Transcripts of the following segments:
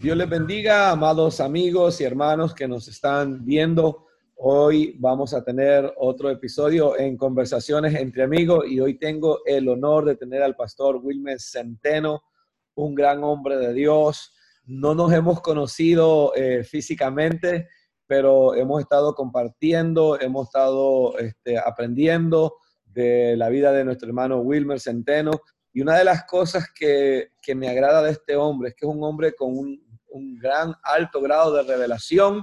Dios les bendiga, amados amigos y hermanos que nos están viendo. Hoy vamos a tener otro episodio en Conversaciones entre Amigos y hoy tengo el honor de tener al pastor Wilmer Centeno, un gran hombre de Dios. No nos hemos conocido eh, físicamente, pero hemos estado compartiendo, hemos estado este, aprendiendo de la vida de nuestro hermano Wilmer Centeno. Y una de las cosas que, que me agrada de este hombre es que es un hombre con un, un gran alto grado de revelación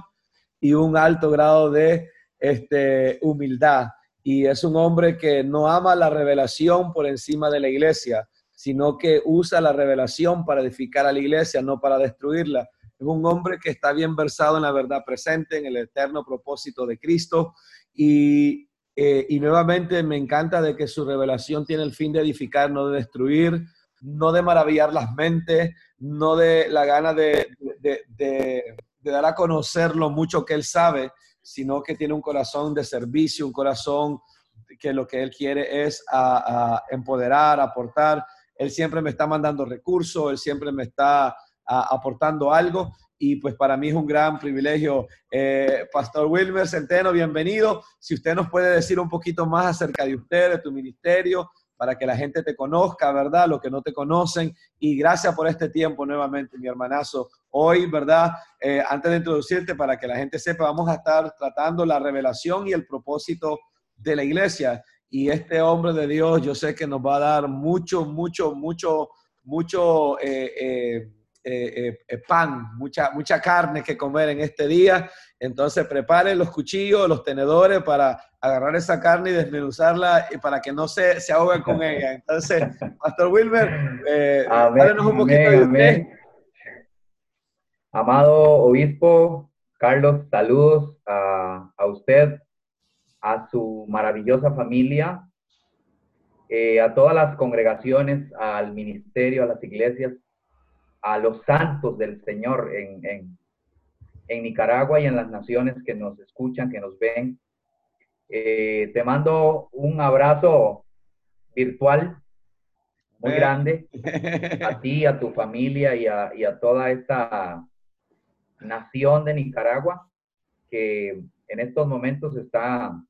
y un alto grado de este, humildad. Y es un hombre que no ama la revelación por encima de la iglesia, sino que usa la revelación para edificar a la iglesia, no para destruirla. Es un hombre que está bien versado en la verdad presente, en el eterno propósito de Cristo. Y, eh, y nuevamente me encanta de que su revelación tiene el fin de edificar, no de destruir, no de maravillar las mentes, no de la gana de, dar a conocer lo mucho que él sabe, sino que tiene un corazón de servicio, un corazón que lo que él quiere es empoderar, aportar. Él siempre me está mandando recursos, él siempre me está aportando algo y pues para mí es un gran privilegio. Eh, Pastor Wilmer Centeno, bienvenido. Si usted nos puede decir un poquito más acerca de usted, de tu ministerio, para que la gente te conozca, ¿verdad? Los que no te conocen. Y gracias por este tiempo nuevamente, mi hermanazo. Hoy, ¿verdad? Eh, antes de introducirte, para que la gente sepa, vamos a estar tratando la revelación y el propósito de la iglesia. Y este hombre de Dios, yo sé que nos va a dar mucho, mucho, mucho, mucho eh, eh, eh, eh, pan, mucha, mucha carne que comer en este día. Entonces preparen los cuchillos, los tenedores para agarrar esa carne y desmenuzarla y para que no se, se ahoguen con ella. Entonces, Pastor Wilmer, eh, un poquito de usted. Amado obispo, Carlos, saludos a, a usted, a su maravillosa familia, eh, a todas las congregaciones, al ministerio, a las iglesias a los santos del Señor en, en, Nicaragua y en las naciones que nos escuchan, que nos ven. Eh, te mando un abrazo virtual muy grande a ti, a tu familia y a, y a toda esta nación de Nicaragua que en estos momentos está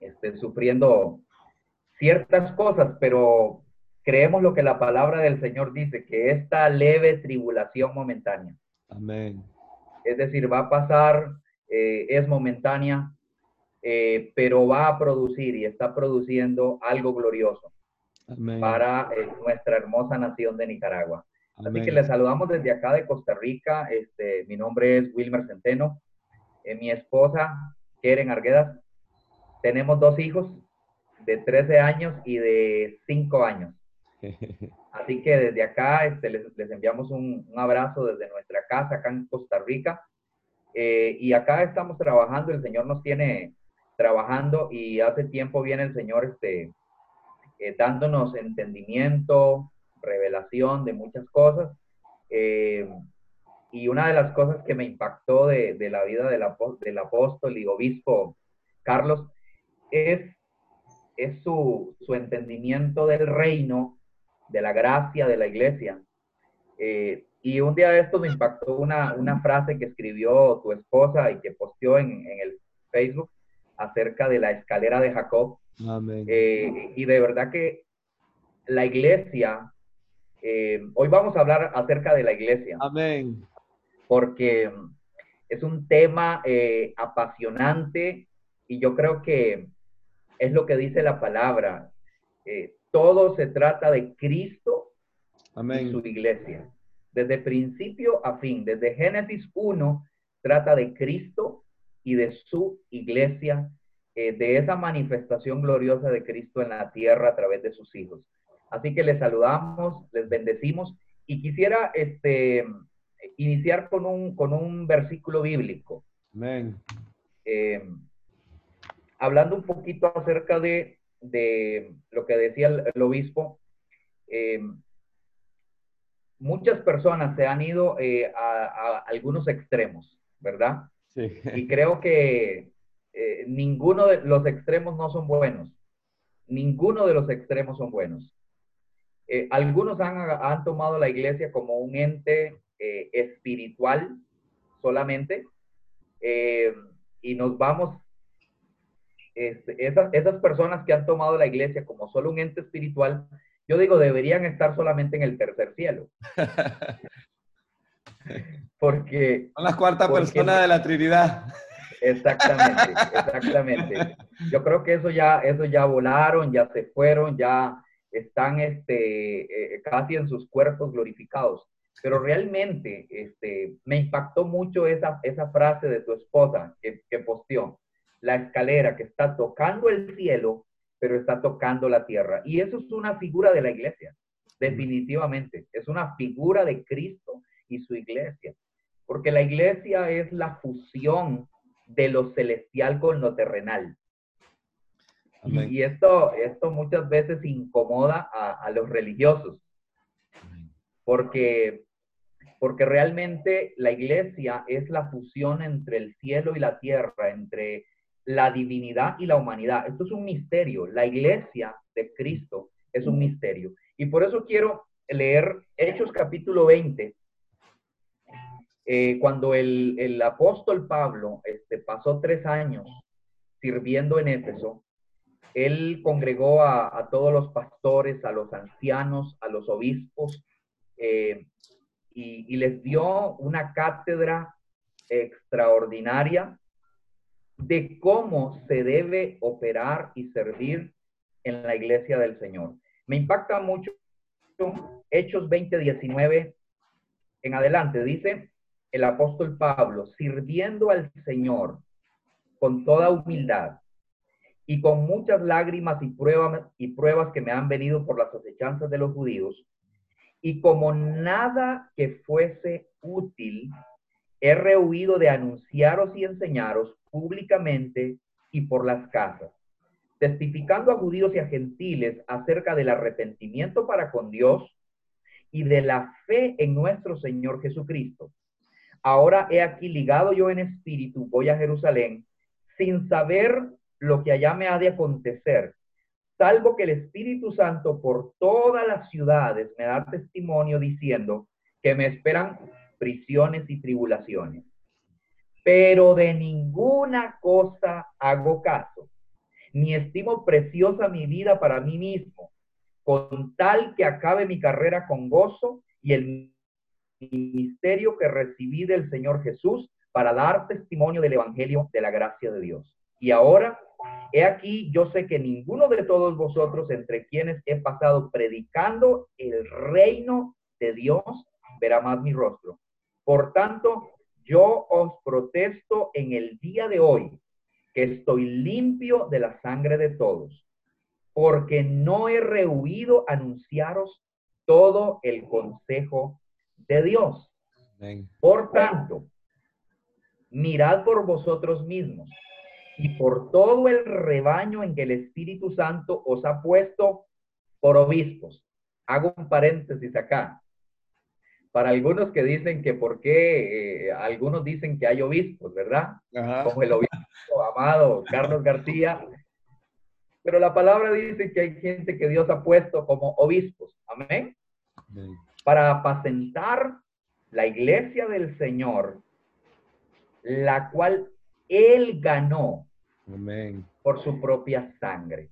este, sufriendo ciertas cosas, pero creemos lo que la palabra del Señor dice, que esta leve tribulación momentánea. Amén. Es decir, va a pasar, eh, es momentánea, eh, pero va a producir y está produciendo algo glorioso para eh, nuestra hermosa nación de Nicaragua. Así que le saludamos desde acá de Costa Rica. Este, mi nombre es Wilmer Centeno. mi esposa, Keren Arguedas. Tenemos dos hijos de 13 años y de 5 años. Así que desde acá este, les, enviamos un, abrazo desde nuestra casa acá en Costa Rica. Eh, y acá estamos trabajando, el Señor nos tiene trabajando y hace tiempo viene el Señor este, eh, dándonos entendimiento, revelación de muchas cosas. Eh, y una de las cosas que me impactó de, de la vida del, del apóstol y obispo Carlos es, es su, su entendimiento del reino de la gracia de la iglesia. Eh, y un día de esto me impactó una, una, frase que escribió tu esposa y que posteó en, en el Facebook acerca de la escalera de Jacob. Eh, y de verdad que la iglesia, eh, hoy vamos a hablar acerca de la iglesia. Amén. Porque es un tema apasionante y yo creo que es lo que dice la palabra todo se trata de Cristo y su iglesia. Desde principio a fin, desde Génesis 1, trata de Cristo y de su iglesia, eh, de esa manifestación gloriosa de Cristo en la tierra a través de sus hijos. Así que les saludamos, les bendecimos y quisiera este, iniciar con un, con un versículo bíblico. Amén. Eh, hablando un poquito acerca de de lo que decía el, obispo, eh, muchas personas se han ido eh, a, algunos extremos, ¿verdad? Sí. Y creo que eh, ninguno de los extremos no son buenos. Ninguno de los extremos son buenos. algunos han, han, tomado la iglesia como un ente espiritual solamente y nos vamos, este, esas, esas personas que han tomado la iglesia como solo un ente espiritual, yo digo, deberían estar solamente en el tercer cielo. Porque... Son las cuarta persona de la Trinidad. Exactamente, exactamente. Yo creo que eso ya, eso ya volaron, ya se fueron, ya están este, eh, casi en sus cuerpos glorificados. Pero realmente este, me impactó mucho esa, esa frase de tu esposa que, que posteó. La escalera que está tocando el cielo, pero está tocando la tierra. Y eso es una figura de la iglesia, definitivamente. Es una figura de Cristo y su iglesia. Porque la iglesia es la fusión de lo celestial con lo terrenal. Y, esto, esto muchas veces incomoda a, los religiosos, porque, porque realmente la iglesia es la fusión entre el cielo y la tierra, entre la divinidad y la humanidad. Esto es un misterio. La iglesia de Cristo es un misterio. Y por eso quiero leer Hechos capítulo 20, eh, cuando el, apóstol Pablo este, pasó tres años sirviendo en Éfeso, él congregó a, todos los pastores, a los ancianos, a los obispos, eh, y, les dio una cátedra extraordinaria de cómo se debe operar y servir en la iglesia del Señor. Me impacta mucho Hechos 20:19 en adelante. Dice, el apóstol Pablo, sirviendo al Señor con toda humildad y con muchas lágrimas y pruebas, y pruebas que me han venido por las acechanzas de los judíos, y como nada que fuese útil, he rehuido de anunciaros y enseñaros públicamente y por las casas, testificando a judíos y a gentiles acerca del arrepentimiento para con Dios y de la fe en nuestro Señor Jesucristo. Ahora he aquí ligado yo en espíritu, voy a Jerusalén, sin saber lo que allá me ha de acontecer, salvo que el Espíritu Santo por todas las ciudades me da testimonio diciendo que me esperan prisiones y tribulaciones. Pero de ninguna cosa hago caso, ni estimo preciosa mi vida para mí mismo, con tal que acabe mi carrera con gozo y el ministerio que recibí del Señor Jesús para dar testimonio del Evangelio de la gracia de Dios. Y ahora, he aquí, yo sé que ninguno de todos vosotros, entre quienes he pasado predicando el reino de Dios, verá más mi rostro. Por tanto, yo os protesto en el día de hoy que estoy limpio de la sangre de todos, porque no he rehuido anunciaros todo el consejo de Dios. Por tanto, mirad por vosotros mismos y por todo el rebaño en que el Espíritu Santo os ha puesto por obispos. Hago un paréntesis acá. Para algunos que dicen que por qué, eh, algunos dicen que hay obispos, ¿verdad? Como el obispo amado Carlos García. Pero la palabra dice que hay gente que Dios ha puesto como obispos. Amén para apacentar la iglesia del Señor, la cual Él ganó por su propia sangre.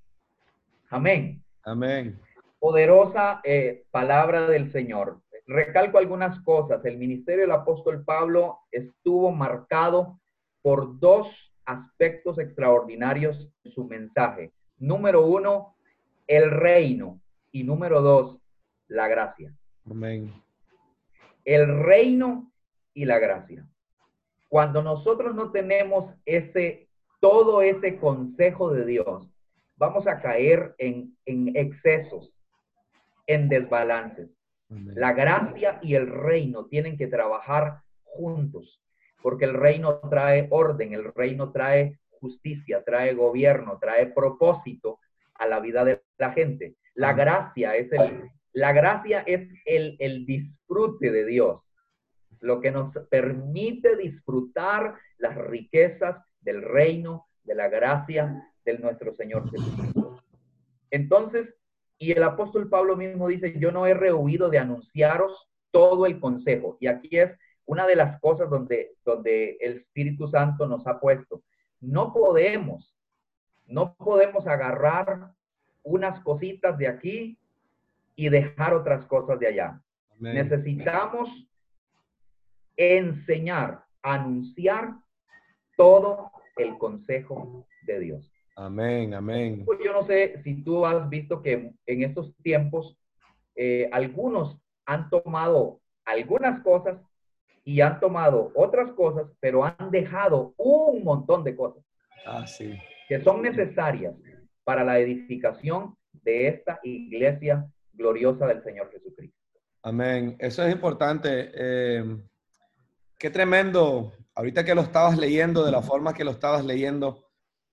Amén. Amén. Poderosa eh, palabra del Señor. Recalco algunas cosas. El ministerio del apóstol Pablo estuvo marcado por dos aspectos extraordinarios de su mensaje. Número uno, el reino. Y número dos, la gracia. Amén. El reino y la gracia. Cuando nosotros no tenemos ese, todo ese consejo de Dios, vamos a caer en, excesos, en desbalances. La gracia y el reino tienen que trabajar juntos, porque el reino trae orden, el reino trae justicia, trae gobierno, trae propósito a la vida de la gente. La gracia es el, la gracia es el, disfrute de Dios, lo que nos permite disfrutar las riquezas del reino, de la gracia de nuestro Señor Jesucristo. Entonces, y el apóstol Pablo mismo dice, yo no he rehuido de anunciaros todo el consejo. Y aquí es una de las cosas donde, donde el Espíritu Santo nos ha puesto. No podemos, no podemos agarrar unas cositas de aquí y dejar otras cosas de allá. Necesitamos enseñar, anunciar todo el consejo de Dios. Amén, amén. Pues yo no sé si tú has visto que en estos tiempos eh, algunos han tomado algunas cosas y han tomado otras cosas, pero han dejado un montón de cosas. Ah, sí. Que son necesarias para la edificación de esta iglesia gloriosa del Señor Jesucristo. Amén. Eso es importante. Eh, qué tremendo. Ahorita que lo estabas leyendo, de la forma que lo estabas leyendo,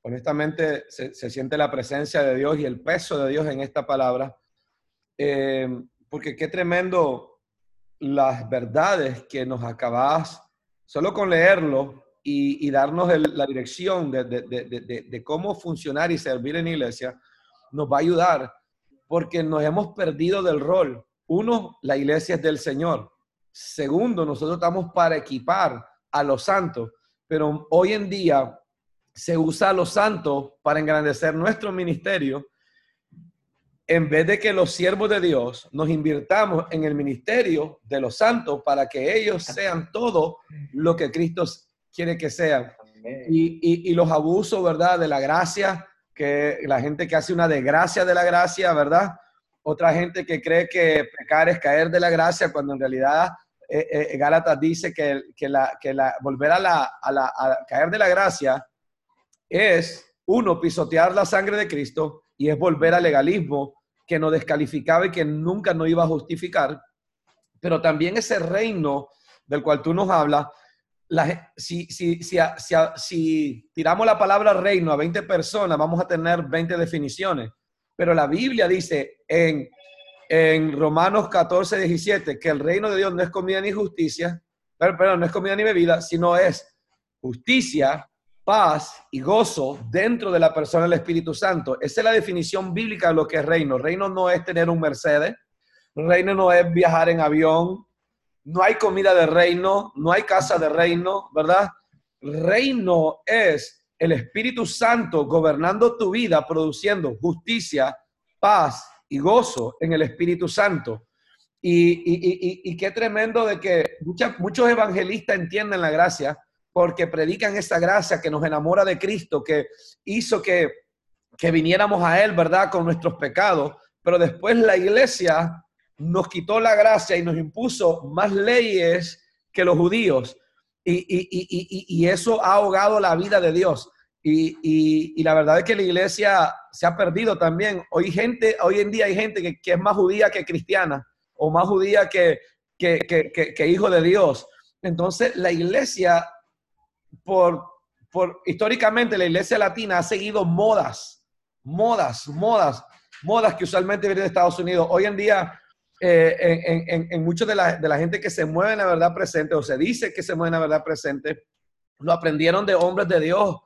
honestamente se, siente la presencia de Dios y el peso de Dios en esta palabra. Eh, porque qué tremendo las verdades que nos acabas, solo con leerlo y, darnos la dirección de, cómo funcionar y servir en iglesia, nos va a ayudar, porque nos hemos perdido del rol. Uno, la iglesia es del Señor. Segundo, nosotros estamos para equipar a los santos, pero hoy en día se usa a los santos para engrandecer nuestro ministerio en vez de que los siervos de Dios nos invirtamos en el ministerio de los santos para que ellos sean todo lo que Cristo quiere que sean. Y, los abusos, ¿verdad? De la gracia, que la gente que hace una desgracia de la gracia, ¿verdad? Otra gente que cree que pecar es caer de la gracia, cuando en realidad eh, eh, Gálatas dice que, la, que la, volver a, la, a caer de la gracia es, uno, pisotear la sangre de Cristo y es volver al legalismo que nos descalificaba y que nunca nos iba a justificar. Pero también ese reino del cual tú nos hablas, si, si, si, si, tiramos la palabra reino a 20 personas, vamos a tener 20 definiciones. Pero la Biblia dice en, en Romanos 14, 17 que el reino de Dios no es comida ni justicia, pero, pero no es comida ni bebida, sino es justicia, paz y gozo dentro de la persona del Espíritu Santo. Esa es la definición bíblica de lo que es reino. Reino no es tener un Mercedes, reino no es viajar en avión, no hay comida de reino, no hay casa de reino, ¿verdad? Reino es el Espíritu Santo gobernando tu vida, produciendo justicia, paz y gozo en el Espíritu Santo. Y, qué tremendo de que muchos evangelistas entienden la gracia, porque predican esa gracia que nos enamora de Cristo, que hizo que, que viniéramos a Él, ¿verdad? Con nuestros pecados. Pero después la iglesia nos quitó la gracia y nos impuso más leyes que los judíos. Y, y, y, y eso ha ahogado la vida de Dios. Y, la verdad es que la iglesia se ha perdido también. Hoy, gente, hoy en día hay gente que, que es más judía que cristiana o más judía que, que, que, hijo de Dios. Entonces la iglesia por, por históricamente la iglesia latina ha seguido modas, modas, modas, modas que usualmente vienen de Estados Unidos. Hoy en día, eh, en, en, en muchos de la, de la gente que se mueve en la verdad presente, o se dice que se mueve en la verdad presente, lo aprendieron de hombres de Dios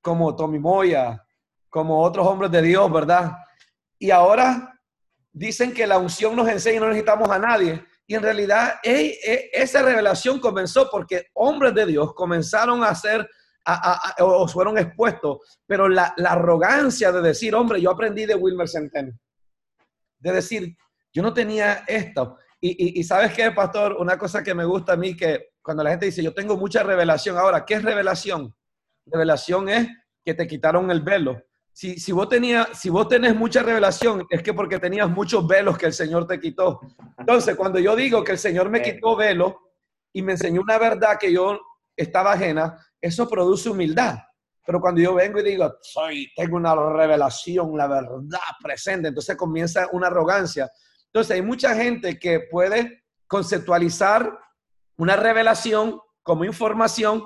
como Tommy Moya, como otros hombres de Dios, ¿verdad? Y ahora dicen que la unción nos enseña y no necesitamos a nadie. Y en realidad esa revelación comenzó porque hombres de Dios comenzaron a hacer o fueron expuestos, pero la, arrogancia de decir, hombre, yo aprendí de Wilmer Centeno, de decir, yo no tenía esto. Y, y, sabes qué, pastor, una cosa que me gusta a mí, que cuando la gente dice, yo tengo mucha revelación, ahora, ¿qué es revelación? Revelación es que te quitaron el velo. Si, si, vos tenía, si vos tenés mucha revelación, es que porque tenías muchos velos que el Señor te quitó. Entonces, cuando yo digo que el Señor me quitó velo y me enseñó una verdad que yo estaba ajena, eso produce humildad. Pero cuando yo vengo y digo, soy, tengo una revelación, la verdad presente, entonces comienza una arrogancia. Entonces, hay mucha gente que puede conceptualizar una revelación como información,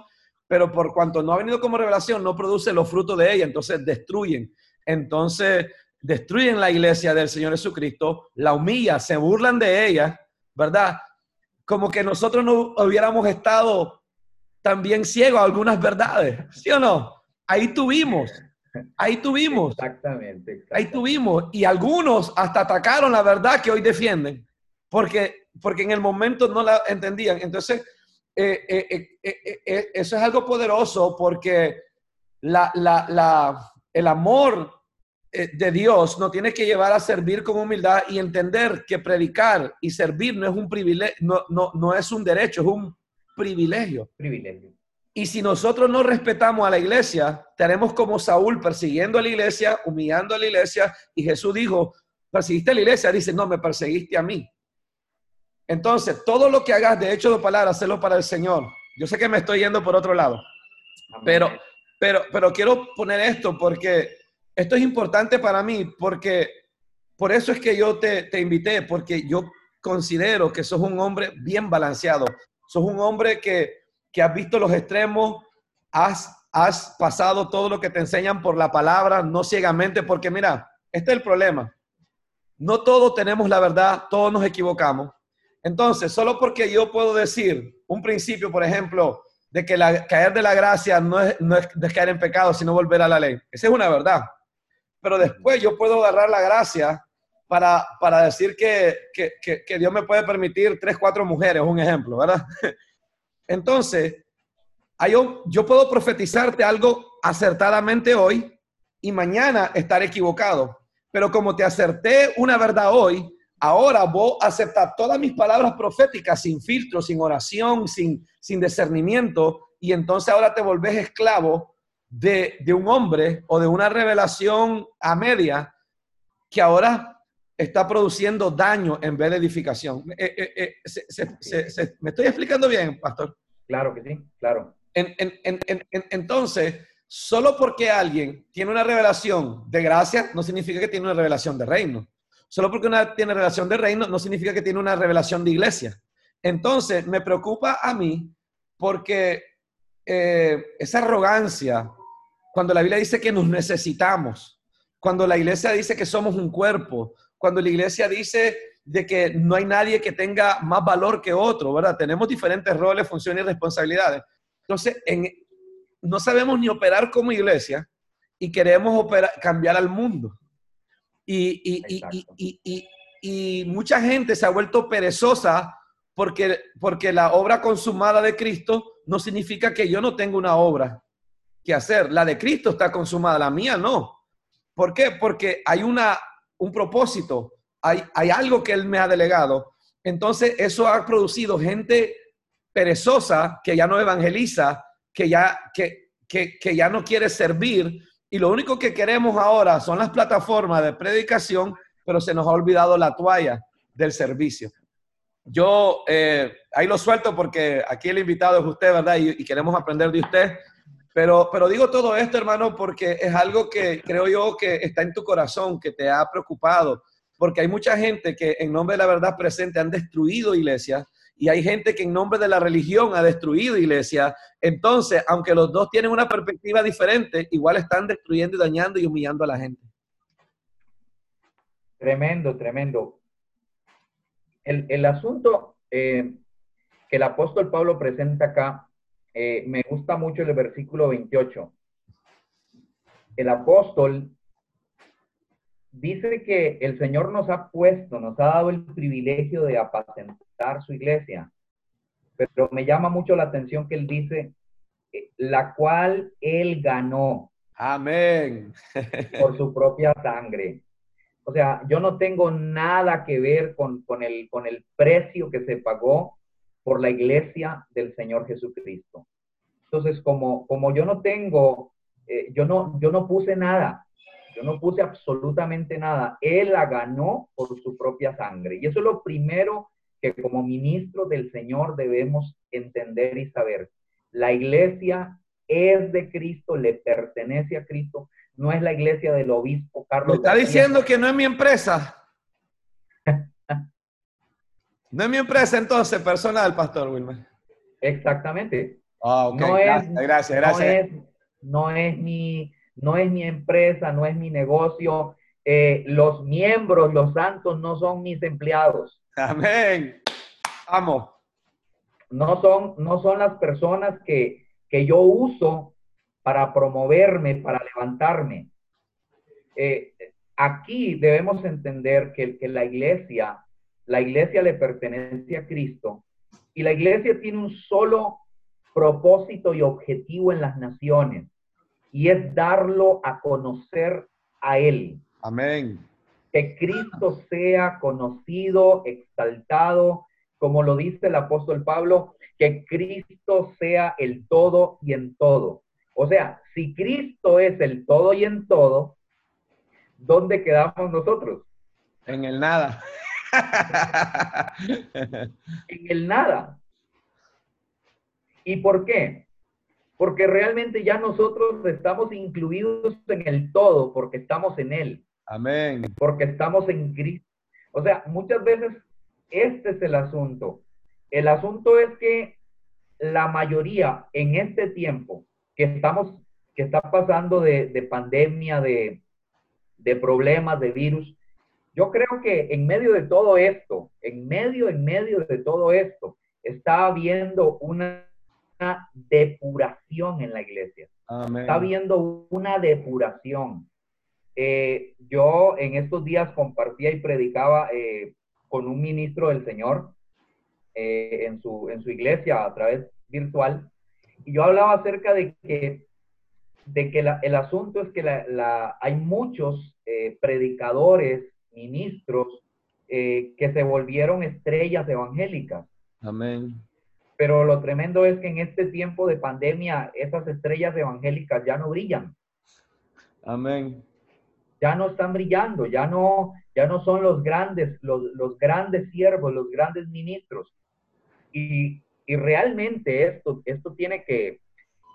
pero por cuanto no ha venido como revelación, no produce los frutos de ella, entonces destruyen. Entonces destruyen la iglesia del Señor Jesucristo, la humilla, se burlan de ella, ¿verdad? Como que nosotros no hubiéramos estado también ciegos a algunas verdades, ¿sí o no? Ahí tuvimos, ahí tuvimos. Exactamente, Ahí tuvimos. Y algunos hasta atacaron la verdad que hoy defienden, porque porque en el momento no la entendían. Entonces, eh, eh, eh, eso es algo poderoso porque la, la, el amor de Dios nos tiene que llevar a servir con humildad y entender que predicar y servir no es un privilegio, no, no, no es un derecho, es un privilegio. Privilegio. Y si nosotros no respetamos a la iglesia, tenemos como Saúl persiguiendo a la iglesia, humillando a la iglesia, y Jesús dijo, perseguiste a la iglesia, dice, no, me perseguiste a mí. Entonces, todo lo que hagas de hecho de palabra, hazlo para el Señor. Yo sé que me estoy yendo por otro lado, pero, pero, pero quiero poner esto porque esto es importante para mí, porque por eso es que yo te, te invité, porque yo considero que sos un hombre bien balanceado. Sos un hombre que, que has visto los extremos, has, has pasado todo lo que te enseñan por la palabra, no ciegamente, porque mira, este es el problema. No todos tenemos la verdad, todos nos equivocamos. Entonces, solo porque yo puedo decir un principio, por ejemplo, de que caer de la gracia no es, no es caer en pecado, sino volver a la ley. Esa es una verdad. Pero después yo puedo agarrar la gracia para, para decir que, que, que, Dios me puede permitir tres, cuatro mujeres, un ejemplo, ¿verdad? Entonces, yo, yo puedo profetizarte algo acertadamente hoy y mañana estar equivocado. Pero como te acerté una verdad hoy, Ahora vos aceptar todas mis palabras proféticas sin filtro, sin oración, sin, sin discernimiento, y entonces ahora te volvés esclavo de, un hombre o de una revelación a media que ahora está produciendo daño en vez de edificación. Eh, eh, eh, ¿Me estoy explicando bien, pastor? Claro que sí, claro. entonces, solo porque alguien tiene una revelación de gracia, no significa que tiene una revelación de reino. Solo porque una tiene relación de reino no significa que tiene una revelación de iglesia. Entonces, me preocupa a mí porque eh, esa arrogancia, cuando la Biblia dice que nos necesitamos, cuando la iglesia dice que somos un cuerpo, cuando la iglesia dice de que no hay nadie que tenga más valor que otro, ¿verdad? Tenemos diferentes roles, funciones y responsabilidades. Entonces, no sabemos ni operar como iglesia y queremos cambiar al mundo. Y, y, mucha gente se ha vuelto perezosa porque, porque la obra consumada de Cristo no significa que yo no tenga una obra que hacer. La de Cristo está consumada, la mía no. ¿Por qué? Porque hay una, un propósito, hay, hay algo que Él me ha delegado. Entonces, eso ha producido gente perezosa que ya no evangeliza, que ya, que, que, que ya no quiere servir, y lo único que queremos ahora son las plataformas de predicación, pero se nos ha olvidado la toalla del servicio. Yo eh, ahí lo suelto porque aquí el invitado es usted, ¿verdad? Y, queremos aprender de usted. Pero, pero digo todo esto, hermano, porque es algo que creo yo que está en tu corazón, que te ha preocupado, porque hay mucha gente que en nombre de la verdad presente han destruido iglesias y hay gente que en nombre de la religión ha destruido iglesia. Entonces, aunque los dos tienen una perspectiva diferente, igual están destruyendo y dañando y humillando a la gente. Tremendo, tremendo. El, asunto eh, que el apóstol Pablo presenta acá, eh, me gusta mucho el versículo 28. El apóstol dice que el Señor nos ha puesto, nos ha dado el privilegio de apacentar su iglesia, pero me llama mucho la atención que él dice, eh, la cual él ganó. Amén. por su propia sangre. O sea, yo no tengo nada que ver con, el, con el precio que se pagó por la iglesia del Señor Jesucristo. Entonces, como, como yo no tengo, eh, yo, no, yo no puse nada, yo no puse absolutamente nada. Él la ganó por su propia sangre. Y eso es lo primero que como ministro del Señor debemos entender y saber. La iglesia es de Cristo, le pertenece a Cristo. No es la iglesia del obispo Carlos. está diciendo que no es mi empresa. no es mi empresa entonces, personal, Pastor Wilmer. Exactamente. Ah, no gracias, es, gracias, gracias. no es mi no es mi empresa, no es mi negocio. Eh, los miembros, los santos, no son mis empleados. Amén. Amo. No son, no son las personas que, yo uso para promoverme, para levantarme. Eh, aquí debemos entender que, que la iglesia la iglesia le pertenece a Cristo y la iglesia tiene un solo propósito y objetivo en las naciones y es darlo a conocer a Él. Amén. Que Cristo sea conocido, exaltado, como lo dice el apóstol Pablo, que Cristo sea el todo y en todo. O sea, si Cristo es el todo y en todo, ¿dónde quedamos nosotros? En el nada. en el nada. ¿Y por qué? Porque realmente ya nosotros estamos incluidos en el todo, porque estamos en Él. Amén. Porque estamos en Cristo. O sea, muchas veces este es el asunto. El asunto es que la mayoría en este tiempo que estamos, que está pasando de, pandemia, de, de problemas, de virus, yo creo que en medio de todo esto, en medio, en medio de todo esto, está habiendo una depuración en la iglesia. Está habiendo una depuración. Eh, yo en estos días compartía y predicaba eh, con un ministro del Señor eh, en, su, en su iglesia a través virtual, y yo hablaba acerca de que, de que el asunto es que la, hay muchos predicadores, ministros, que se volvieron estrellas evangélicas. Amén. Pero lo tremendo es que en este tiempo de pandemia, esas estrellas evangélicas ya no brillan. Amén. Ya no están brillando, ya no, ya no son los grandes, los, los grandes siervos, los grandes ministros. Y, y, realmente esto, esto, tiene que,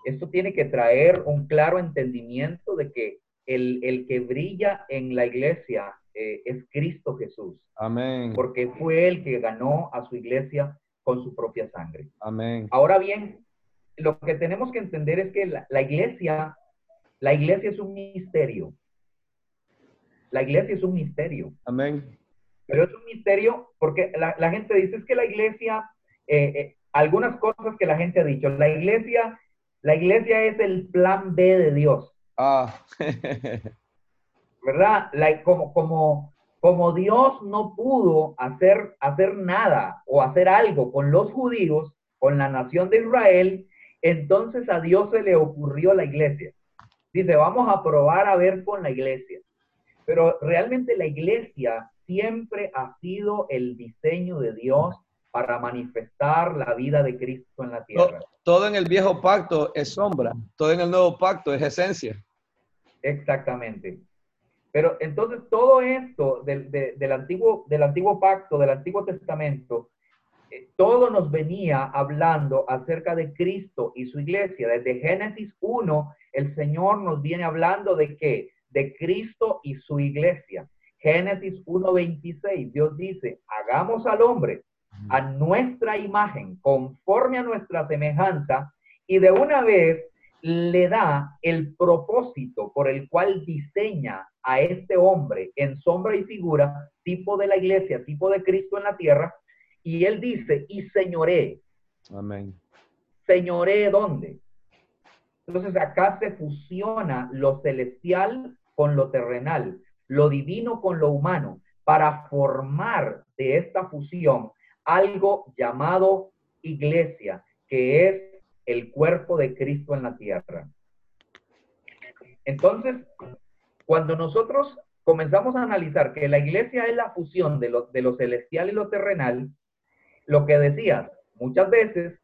esto tiene que traer un claro entendimiento de que el, el que brilla en la iglesia eh, es Cristo Jesús. Amén. Porque fue el que ganó a su iglesia con su propia sangre. Amén. Ahora bien, lo que tenemos que entender es que la, iglesia, la iglesia es un misterio. La iglesia es un misterio. Amén. Pero es un misterio porque la, gente dice es que la iglesia, eh, eh, algunas cosas que la gente ha dicho, la iglesia, la iglesia es el plan B de Dios. Ah. ¿Verdad? La, como, como, como Dios no pudo hacer, hacer nada o hacer algo con los judíos, con la nación de Israel, entonces a Dios se le ocurrió la iglesia. Dice, vamos a probar a ver con la iglesia. Pero realmente la iglesia siempre ha sido el diseño de Dios para manifestar la vida de Cristo en la tierra. Todo en el viejo pacto es sombra, todo en el nuevo pacto es esencia. Exactamente. Pero entonces todo esto del, antiguo, del antiguo pacto, del antiguo testamento, eh, todo nos venía hablando acerca de Cristo y su iglesia. Desde Génesis 1, el Señor nos viene hablando de qué? De Cristo y su iglesia. Génesis 1.26, Dios dice, hagamos al hombre a nuestra imagen, conforme a nuestra semejanza, y de una vez le da el propósito por el cual diseña a este hombre en sombra y figura, tipo de la iglesia, tipo de Cristo en la tierra, y él dice, y señoré. Amén. Señoré dónde? Entonces acá se fusiona lo celestial con lo terrenal, lo divino con lo humano, para formar de esta fusión algo llamado iglesia, que es el cuerpo de Cristo en la tierra. Entonces, cuando nosotros comenzamos a analizar que la iglesia es la fusión de lo, de lo celestial y lo terrenal, lo que decía, muchas veces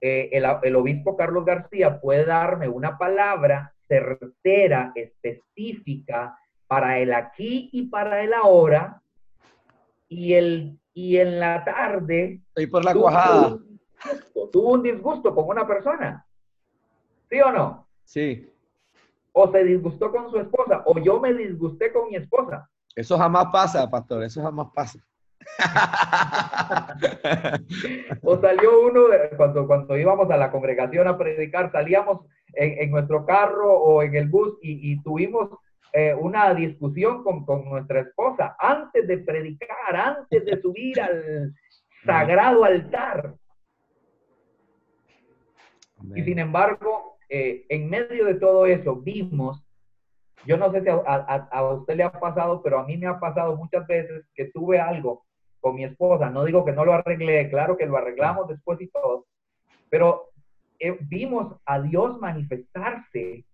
eh, el, el obispo Carlos García puede darme una palabra certera, específica, para el aquí y para el ahora, y, el, y en la tarde... Y por la cuajada tuvo un disgusto con una persona. ¿Sí o no? Sí. O se disgustó con su esposa, o yo me disgusté con mi esposa. Eso jamás pasa, pastor, eso jamás pasa. o salió uno, cuando, cuando íbamos a la congregación a predicar, salíamos en, nuestro carro o en el bus y, tuvimos eh, una discusión con, con, nuestra esposa antes de predicar, antes de subir al sagrado altar. Y sin embargo, eh, en medio de todo eso, vimos, yo no sé si a, usted le ha pasado, pero a mí me ha pasado muchas veces que tuve algo con mi esposa. No digo que no lo arreglé, claro que lo arreglamos después y todo, pero eh, vimos a Dios manifestarse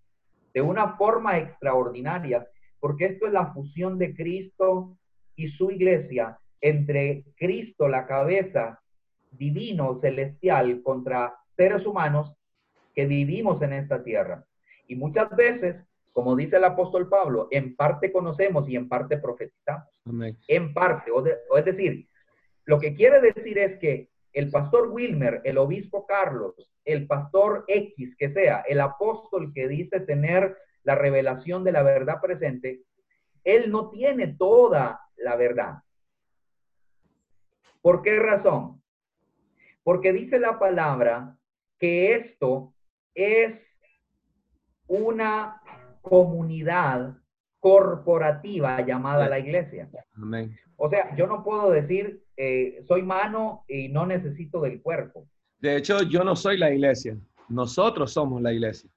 de una forma extraordinaria, porque esto es la fusión de Cristo y su iglesia entre Cristo, la cabeza divino, celestial, contra seres humanos que vivimos en esta tierra. Y muchas veces, como dice el apóstol Pablo, en parte conocemos y en parte profetizamos. En parte, o, es decir, lo que quiere decir es que el pastor Wilmer, el obispo Carlos, el pastor X que sea, el apóstol que dice tener la revelación de la verdad presente, él no tiene toda la verdad. ¿Por qué razón? Porque dice la palabra que esto es una comunidad corporativa llamada la iglesia. O sea, yo no puedo decir, eh, soy mano y no necesito del cuerpo. De hecho, yo no soy la iglesia. Nosotros somos la iglesia.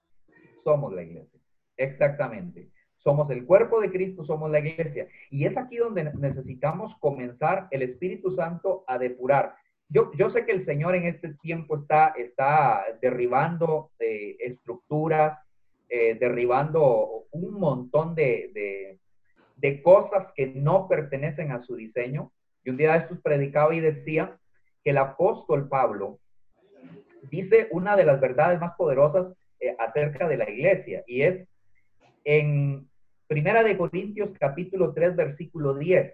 Somos la iglesia. Exactamente. Somos el cuerpo de Cristo, somos la iglesia. Y es aquí donde necesitamos comenzar el Espíritu Santo a depurar. Yo, sé que el Señor en este tiempo está, derribando eh, estructuras, eh, derribando un montón de, de, cosas que no pertenecen a su diseño. Y un día de estos predicaba y decía que el apóstol Pablo dice una de las verdades más poderosas eh, acerca de la iglesia y es en Primera de Corintios capítulo 3 versículo 10.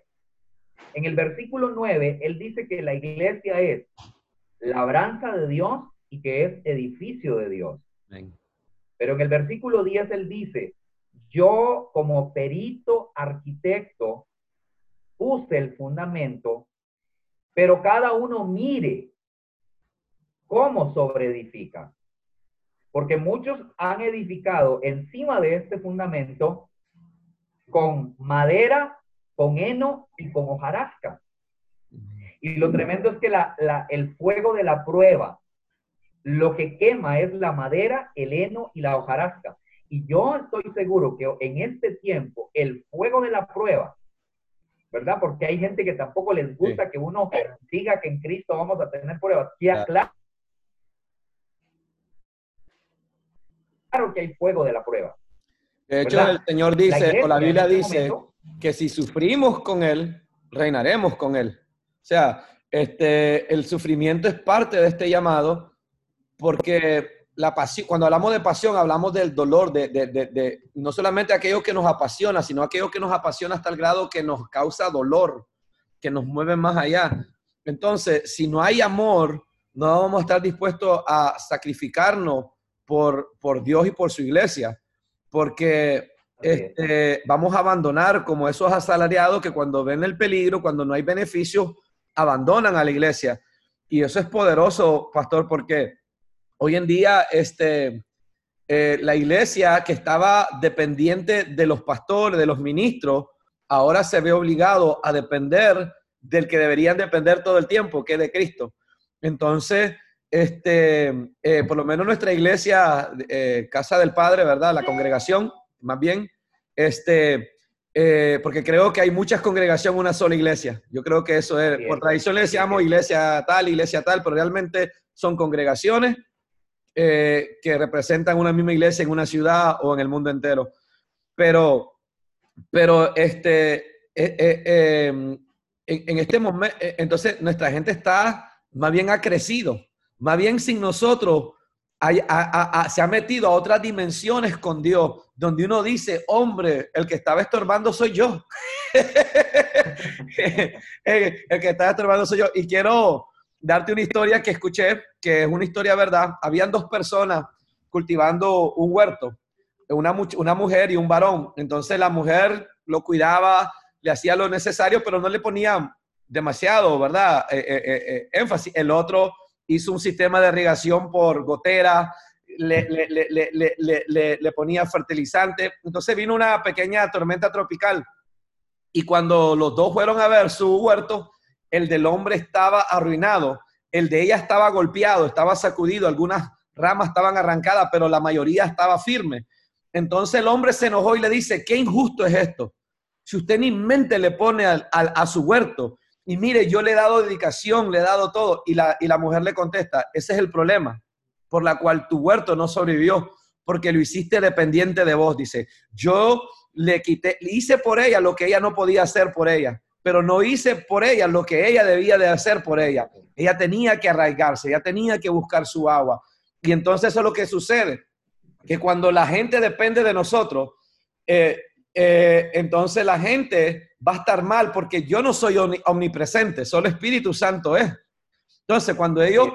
En el versículo 9, él dice que la iglesia es labranza de Dios y que es edificio de Dios. Pero en el versículo 10 él dice, yo como perito arquitecto puse el fundamento, pero cada uno mire cómo sobreedifica. Porque muchos han edificado encima de este fundamento con madera, con heno y con hojarasca. Y lo tremendo es que el fuego de la prueba, lo que quema es la madera, el heno y la hojarasca. Y yo estoy seguro que en este tiempo el fuego de la prueba, ¿verdad? Porque hay gente que tampoco les gusta que uno diga que en Cristo vamos a tener pruebas. claro claro que hay fuego de la prueba. De hecho, el Señor dice, o la Biblia este dice, que si sufrimos con Él, reinaremos con Él. O sea, este, el sufrimiento es parte de este llamado, porque la pasión, cuando hablamos de pasión, hablamos del dolor, de, de, de, no solamente aquello que nos apasiona, sino aquello que nos apasiona hasta el grado que nos causa dolor, que nos mueve más allá. Entonces, si no hay amor, no vamos a estar dispuestos a sacrificarnos por, por Dios y por su iglesia, porque este, vamos a abandonar como esos asalariados que cuando ven el peligro, cuando no hay beneficios, abandonan a la iglesia. Y eso es poderoso, pastor, porque hoy en día este, eh, la iglesia que estaba dependiente de los pastores, de los ministros, ahora se ve obligado a depender del que deberían depender todo el tiempo, que es de Cristo. Entonces, este, eh, por lo menos nuestra iglesia, eh, Casa del Padre, ¿verdad? La congregación, más bien, este, eh, porque creo que hay muchas congregaciones una sola iglesia. Yo creo que eso es, por tradición le decíamos iglesia tal, iglesia tal, pero realmente son congregaciones que representan una misma iglesia en una ciudad o en el mundo entero. Pero, pero este, en, en este momento, entonces nuestra gente está, más bien ha crecido más bien sin nosotros se ha metido a otras dimensiones con Dios, donde uno dice, hombre, el que estaba estorbando soy yo. el que estaba estorbando soy yo. Y quiero darte una historia que escuché, que es una historia verdad. Habían dos personas cultivando un huerto, una, una mujer y un varón. Entonces la mujer lo cuidaba, le hacía lo necesario, pero no le ponía demasiado, ¿verdad? Eh, eh, eh, énfasis. El otro hizo un sistema de irrigación por gotera, le, le, ponía fertilizante. Entonces vino una pequeña tormenta tropical y cuando los dos fueron a ver su huerto, el del hombre estaba arruinado, el de ella estaba golpeado, estaba sacudido, algunas ramas estaban arrancadas, pero la mayoría estaba firme. Entonces el hombre se enojó y le dice, qué injusto es esto. Si usted ni mente le pone a su huerto, y mire, yo le he dado dedicación, le he dado todo. Y la, y la mujer le contesta, ese es el problema por la cual tu huerto no sobrevivió, porque lo hiciste dependiente de vos. Dice, yo le quité, hice por ella lo que ella no podía hacer por ella, pero no hice por ella lo que ella debía de hacer por ella. Ella tenía que arraigarse, ella tenía que buscar su agua. Y entonces eso es lo que sucede, que cuando la gente depende de nosotros, eh, eh, entonces la gente va a estar mal porque yo no soy omnipresente, solo Espíritu Santo es. Entonces, cuando ellos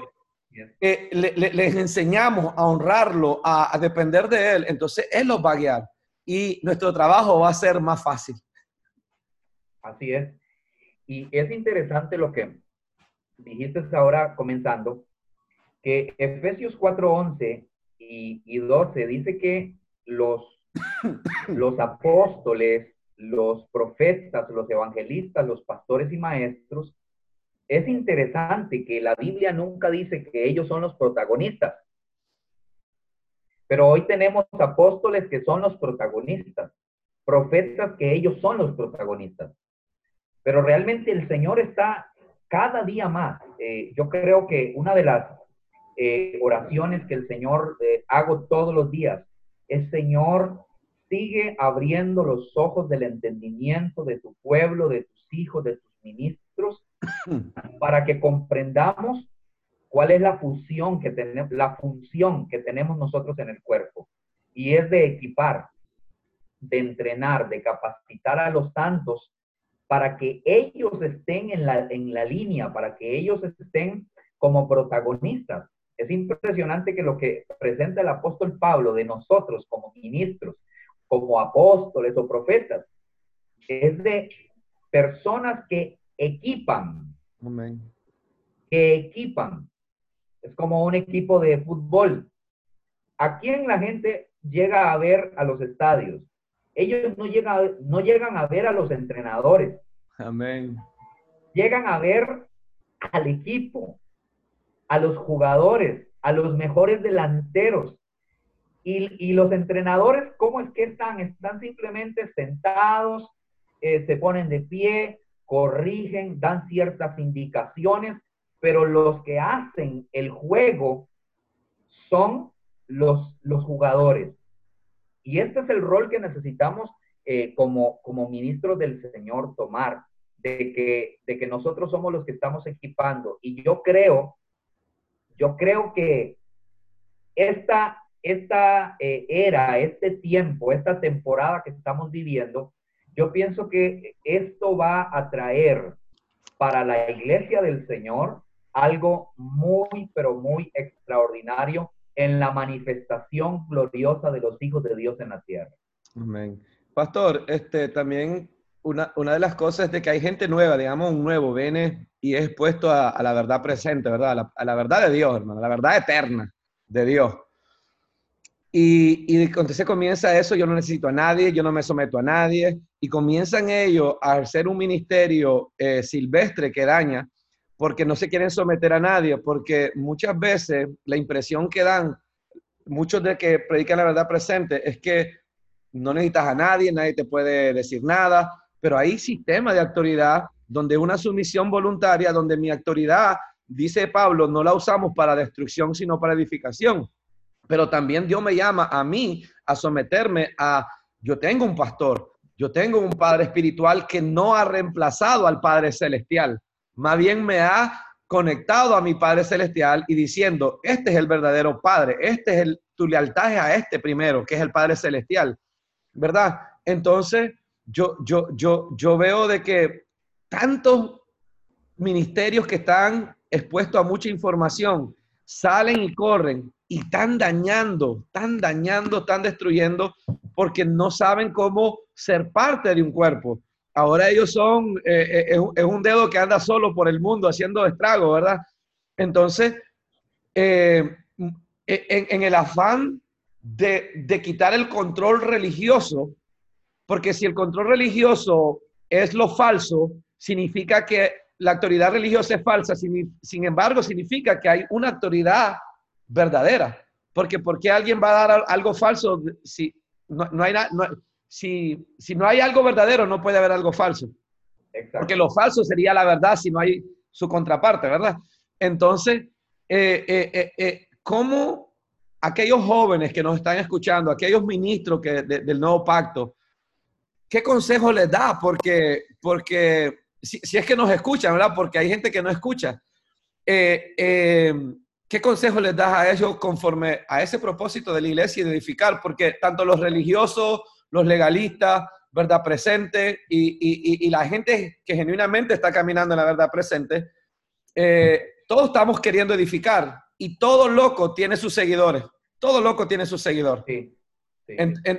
eh, les enseñamos a honrarlo, a, depender de Él, entonces Él los va a guiar y nuestro trabajo va a ser más fácil. Así es. Y es interesante lo que dijiste ahora comenzando, que Efesios 4:11 y, y 12 dice que los los apóstoles, los profetas, los evangelistas, los pastores y maestros, es interesante que la Biblia nunca dice que ellos son los protagonistas. Pero hoy tenemos apóstoles que son los protagonistas, profetas que ellos son los protagonistas. Pero realmente el Señor está cada día más. Eh, yo creo que una de las eh, oraciones que el Señor eh, hago todos los días es, Señor, sigue abriendo los ojos del entendimiento de tu pueblo, de tus hijos, de tus ministros, para que comprendamos cuál es la función que tenemos, la función que tenemos nosotros en el cuerpo. Y es de equipar, de entrenar, de capacitar a los santos para que ellos estén en la, en la línea, para que ellos estén como protagonistas. Es impresionante que lo que presenta el apóstol Pablo de nosotros como ministros, como apóstoles o profetas, es de personas que equipan. Que equipan. Es como un equipo de fútbol. ¿A quién la gente llega a ver a los estadios? Ellos no llegan, no llegan a ver a los entrenadores. Amén. Llegan a ver al equipo, a los jugadores, a los mejores delanteros, y, los entrenadores, ¿cómo es que están? Están simplemente sentados, eh, se ponen de pie, corrigen, dan ciertas indicaciones, pero los que hacen el juego son los, los jugadores. Y este es el rol que necesitamos eh, como, como ministros del Señor tomar, de que, de que nosotros somos los que estamos equipando. Y yo creo, yo creo que esta, esta eh, era, este tiempo, esta temporada que estamos viviendo, yo pienso que esto va a traer para la iglesia del Señor algo muy, pero muy extraordinario en la manifestación gloriosa de los hijos de Dios en la tierra. Amén. Pastor, este, también una, una de las cosas es de que hay gente nueva, digamos, un nuevo, viene y es expuesto a, la verdad presente, ¿verdad? A la, a la, verdad de Dios, hermano, a la verdad eterna de Dios. Y, cuando se comienza eso, yo no necesito a nadie, yo no me someto a nadie, y comienzan ellos a hacer un ministerio eh, silvestre que daña, porque no se quieren someter a nadie, porque muchas veces la impresión que dan muchos de que predican la verdad presente es que no necesitas a nadie, nadie te puede decir nada, pero hay sistemas de autoridad donde una sumisión voluntaria, donde mi autoridad, dice Pablo, no la usamos para destrucción, sino para edificación pero también Dios me llama a mí a someterme a, yo tengo un pastor, yo tengo un Padre espiritual que no ha reemplazado al Padre celestial, más bien me ha conectado a mi Padre celestial y diciendo, este es el verdadero Padre, este es el, tu lealtad a este primero, que es el Padre celestial, ¿verdad? Entonces, yo, yo, yo, yo veo de que tantos ministerios que están expuestos a mucha información salen y corren y están dañando, están dañando, están destruyendo porque no saben cómo ser parte de un cuerpo. Ahora ellos son, eh, eh, es, un dedo que anda solo por el mundo haciendo estrago, ¿verdad? Entonces, eh, en, en, el afán de, de quitar el control religioso, porque si el control religioso es lo falso, significa que la autoridad religiosa es falsa, sin, sin embargo, significa que hay una autoridad verdadera. Porque ¿por qué alguien va a dar algo falso si no, hay si, si no hay algo verdadero, no puede haber algo falso. Porque lo falso sería la verdad si no hay su contraparte, ¿verdad? Entonces, eh, eh, eh, ¿cómo aquellos jóvenes que nos están escuchando, aquellos ministros que, del nuevo pacto, qué consejo les da? Porque, porque si, es que nos escuchan, ¿verdad? Porque hay gente que no escucha. ¿Qué consejo les das a ellos conforme a ese propósito de la iglesia y de edificar? Porque tanto los religiosos, los legalistas, verdad presente y, la gente que genuinamente está caminando en la verdad presente, eh, todos estamos queriendo edificar y todo loco tiene sus seguidores. Todo loco tiene sus seguidores.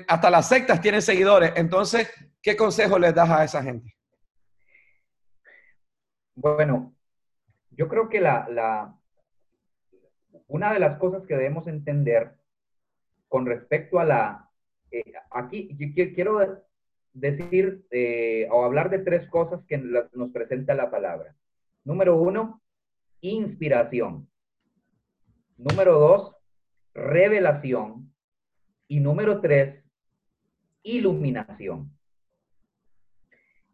hasta las sectas tienen seguidores. Entonces, ¿qué consejo les das a esa gente? Bueno, yo creo que la, una de las cosas que debemos entender con respecto a la... Eh, aquí quiero decir eh, o hablar de tres cosas que nos presenta la palabra. Número uno, inspiración. Número dos, revelación. Y número tres, iluminación.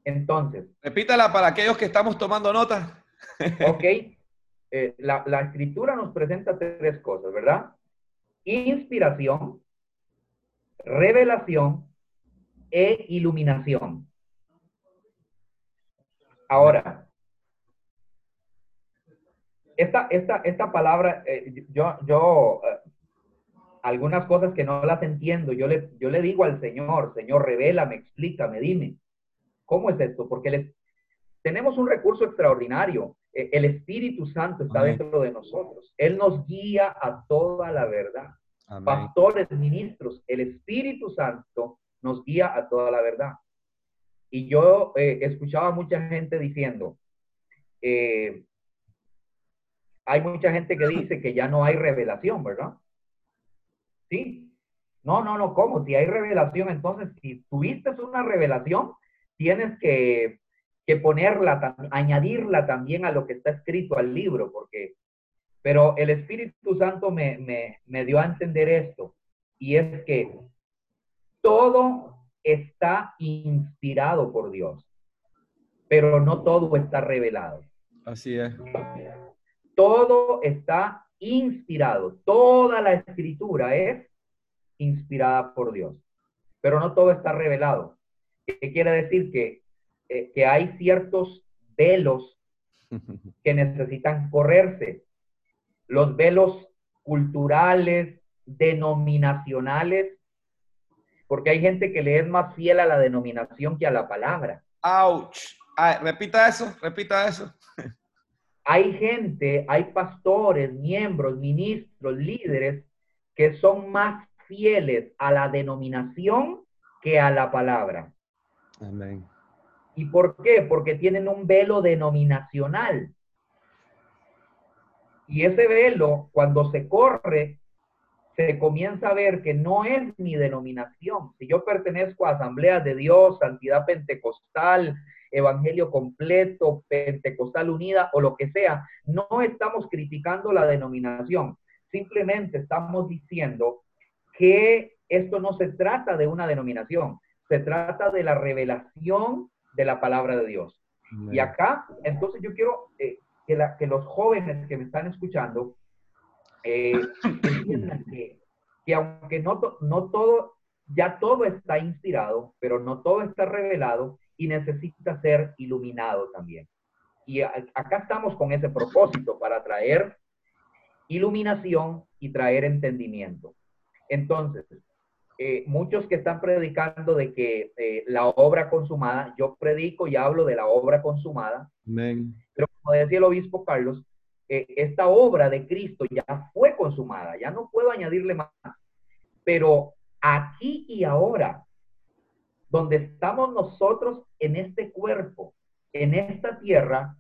Entonces. Repítala para aquellos que estamos tomando nota. ok. Eh, la, la escritura nos presenta tres cosas, ¿verdad? Inspiración, revelación e iluminación. Ahora, esta, esta, esta palabra, eh, yo, yo eh, algunas cosas que no las entiendo, yo le, yo le digo al Señor, Señor, revélame, explícame, dime, ¿cómo es esto? Porque tenemos un recurso extraordinario. Eh, el Espíritu Santo está dentro de nosotros. Él nos guía a toda la verdad. Pastores, ministros, el Espíritu Santo nos guía a toda la verdad. Y yo eh, escuchaba a mucha gente diciendo, eh, hay mucha gente que dice que ya no hay revelación, ¿verdad? Sí. No, no, no, ¿cómo? Si hay revelación, entonces si tuviste una revelación, tienes que, que ponerla, añadirla también a lo que está escrito al libro, porque, pero el Espíritu Santo me, me, me dio a entender esto, y es que todo está inspirado por Dios, pero no todo está revelado. Así es. Todo está inspirado. Toda la escritura es inspirada por Dios, pero no todo está revelado. ¿Qué quiere decir? Que, eh, que hay ciertos velos que necesitan correrse. Los velos culturales, denominacionales, porque hay gente que le es más fiel a la denominación que a la palabra. ¡Auch! repita eso, repita eso. hay gente, hay pastores, miembros, ministros, líderes que son más fieles a la denominación que a la palabra. Amén. ¿Y por qué? Porque tienen un velo denominacional. Y ese velo, cuando se corre, se comienza a ver que no es mi denominación. Si yo pertenezco a Asambleas de Dios, Santidad Pentecostal, Evangelio completo, Pentecostal unida o lo que sea, no estamos criticando la denominación. Simplemente estamos diciendo que esto no se trata de una denominación, se trata de la revelación de la palabra de Dios. Y acá, entonces yo quiero eh, que, que los jóvenes que me están escuchando eh, que, aunque no, no todo, ya todo está inspirado, pero no todo está revelado y necesita ser iluminado también. Y acá estamos con ese propósito para traer iluminación y traer entendimiento. Entonces, eh, muchos que están predicando de que eh, la obra consumada, yo predico y hablo de la obra consumada, pero como decía el obispo Carlos, eh, esta obra de Cristo ya fue consumada, ya no puedo añadirle más. Pero aquí y ahora, donde estamos nosotros en este cuerpo, en esta tierra,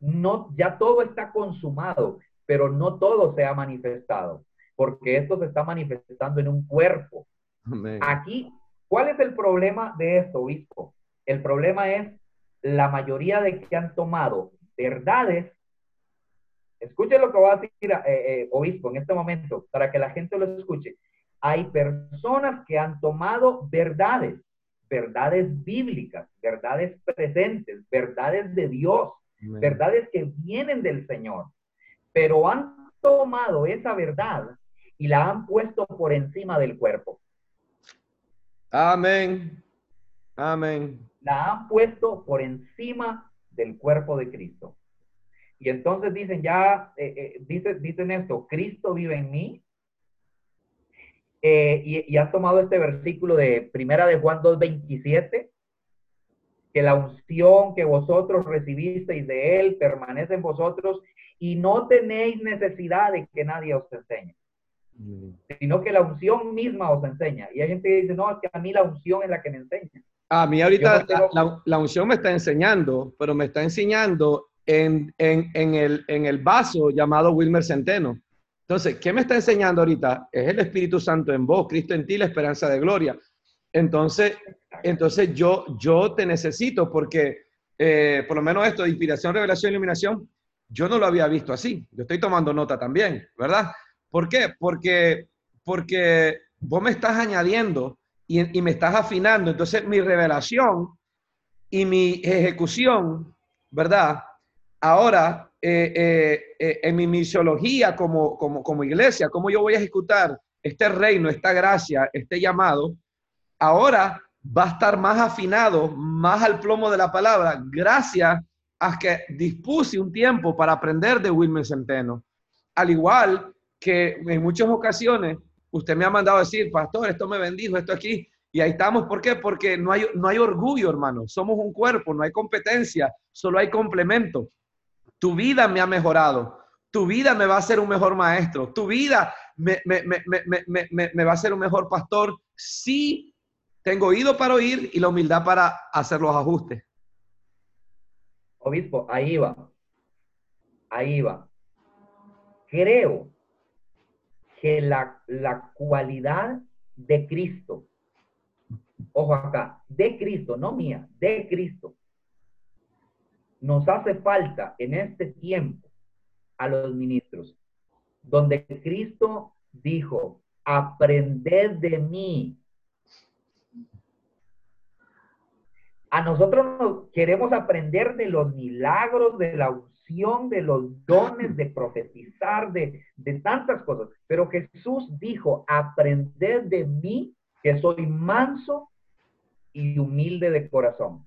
no, ya todo está consumado, pero no todo se ha manifestado, porque esto se está manifestando en un cuerpo. Aquí, ¿cuál es el problema de esto, obispo? El problema es la mayoría de que han tomado verdades Escuche lo que va a decir, eh, eh, obispo, en este momento, para que la gente lo escuche. Hay personas que han tomado verdades verdades bíblicas, verdades presentes, verdades de Dios, verdades que vienen del Señor, pero han tomado esa verdad y la han puesto por encima del cuerpo. Amén. Amén. La han puesto por encima del cuerpo de Cristo. Y entonces dicen ya, eh, eh, dicen, esto, Cristo vive en mí. Eh, y, y has tomado este versículo de Primera de Juan 2.27, que la unción que vosotros recibisteis de Él permanece en vosotros y no tenéis necesidad de que nadie os enseñe. Sino que la unción misma os enseña. Y hay gente que dice, no, es que a mí la unción es la que me enseña. A mí ahorita la, unción me está enseñando, pero me está enseñando en, el, en el vaso llamado Wilmer Centeno. Entonces, ¿qué me está enseñando ahorita? Es el Espíritu Santo en vos, Cristo en ti, la esperanza de gloria. Entonces, entonces yo, yo te necesito porque, eh, por lo menos esto de inspiración, revelación, iluminación, yo no lo había visto así. Yo estoy tomando nota también, ¿verdad? ¿Por qué? Porque, porque vos me estás añadiendo y, me estás afinando. Entonces mi revelación y mi ejecución, ¿verdad? Ahora, eh, eh, eh, en mi misiología como, como, como iglesia, cómo yo voy a ejecutar este reino, esta gracia, este llamado, ahora va a estar más afinado, más al plomo de la palabra, gracias a que dispuse un tiempo para aprender de Wilmer Centeno. Al igual que en muchas ocasiones usted me ha mandado a decir, pastor, esto me bendijo, esto aquí, y ahí estamos. ¿Por qué? Porque no hay, no hay orgullo, hermano. Somos un cuerpo, no hay competencia, solo hay complemento. Tu vida me ha mejorado. Tu vida me va a hacer un mejor maestro. Tu vida me, me, me, me va a hacer un mejor pastor si tengo oído para oír y la humildad para hacer los ajustes. Obispo, ahí va. Ahí va. Creo que la, la cualidad de Cristo, ojo acá, de Cristo, no mía, de Cristo, nos hace falta en este tiempo a los ministros, donde Cristo dijo, aprended de mí, A nosotros nos queremos aprender de los milagros, de la de los dones, de profetizar, de, de tantas cosas. Pero Jesús dijo, aprended de mí, que soy manso y humilde de corazón.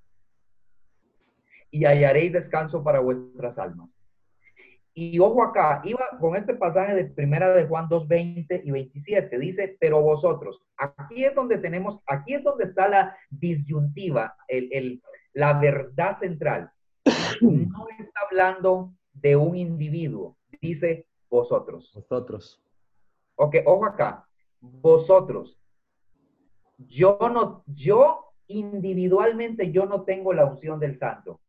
Y hallaréis descanso para vuestras almas. Y ojo acá, iba con este pasaje de primera de Juan 2, 20 y 27, dice, pero vosotros, aquí es donde tenemos, aquí es donde está la disyuntiva, el, la verdad central. No está hablando de un individuo, dice vosotros. Vosotros. Ok, ojo acá, vosotros. Yo no, yo individualmente, yo no tengo la unción del santo.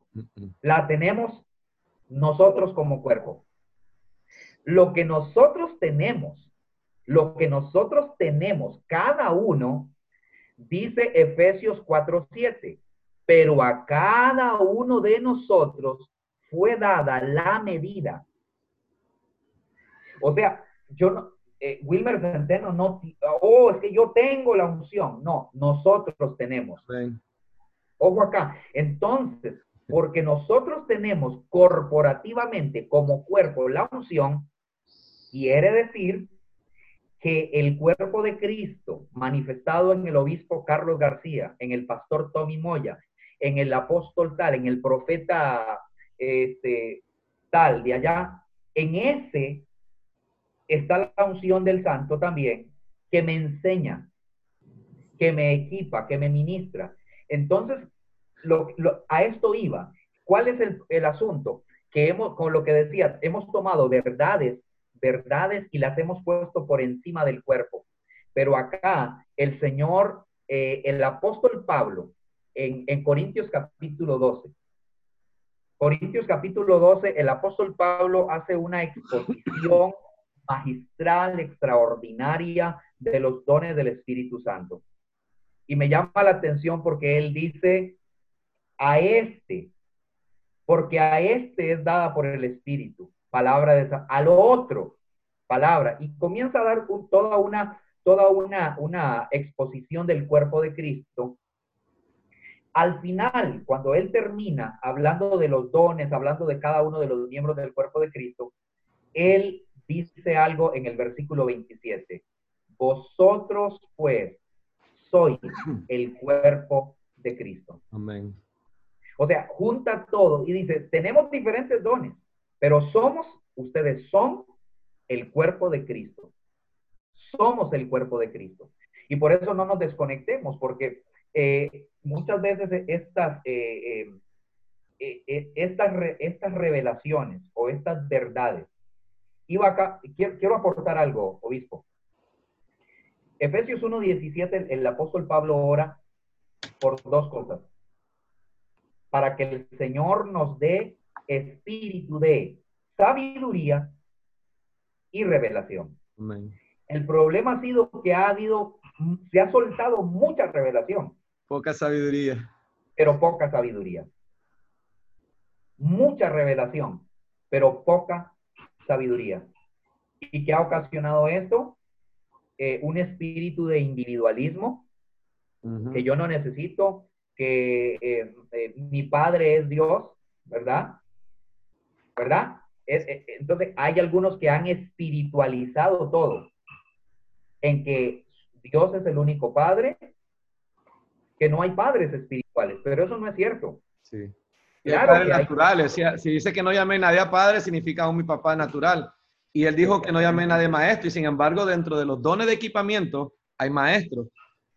La tenemos nosotros como cuerpo. Lo que nosotros tenemos, lo que nosotros tenemos, cada uno, dice Efesios 4:7, pero a cada uno de nosotros fue dada la medida. O sea, yo no, eh, Wilmer Centeno no, oh, es que yo tengo la unción. No, nosotros tenemos. Ojo acá. Entonces, porque nosotros tenemos corporativamente como cuerpo la unción, quiere decir que el cuerpo de Cristo manifestado en el obispo Carlos García, en el pastor Tommy Moya, en el apóstol tal, en el profeta este, tal de allá, en ese está la unción del santo también, que me enseña, que me equipa, que me ministra. Entonces, a esto iba. ¿Cuál es el, asunto? Que hemos, con lo que decía, hemos tomado verdades, verdades y las hemos puesto por encima del cuerpo. Pero acá el Señor, eh, el apóstol Pablo, en, en Corintios capítulo 12, Corintios capítulo 12, el apóstol Pablo hace una exposición magistral, extraordinaria de los dones del Espíritu Santo. Y me llama la atención porque él dice, a este, porque a este es dada por el Espíritu, palabra de al otro, palabra, y comienza a dar toda una, toda una, una exposición del cuerpo de Cristo, al final, cuando él termina hablando de los dones, hablando de cada uno de los miembros del cuerpo de Cristo, él dice algo en el versículo 27. Vosotros, pues, sois el cuerpo de Cristo. Amén. O sea, junta todo y dice, tenemos diferentes dones, pero somos, ustedes son el cuerpo de Cristo. Somos el cuerpo de Cristo. Y por eso no nos desconectemos, porque eh, muchas veces estas, eh, eh, estas, estas revelaciones o estas verdades, iba acá, quiero, quiero aportar algo, obispo. Efesios 1.17, el apóstol Pablo ora por dos cosas. Para que el Señor nos dé espíritu de sabiduría y revelación. El problema ha sido que ha habido, se ha soltado mucha revelación. Poca sabiduría. Pero poca sabiduría. Mucha revelación, pero poca sabiduría. ¿Y qué ha ocasionado esto? Eh, un espíritu de individualismo, que yo no necesito, que eh, eh, mi padre es Dios, ¿verdad? ¿Verdad? entonces, hay algunos que han espiritualizado todo, en que Dios es el único padre, que no hay padres espirituales, pero eso no es cierto. Sí. Claro padres naturales. Si, dice que no llame nadie a padre, significa un mi papá natural. Y él dijo que no llame nadie maestro, y sin embargo, dentro de los dones de equipamiento hay maestros.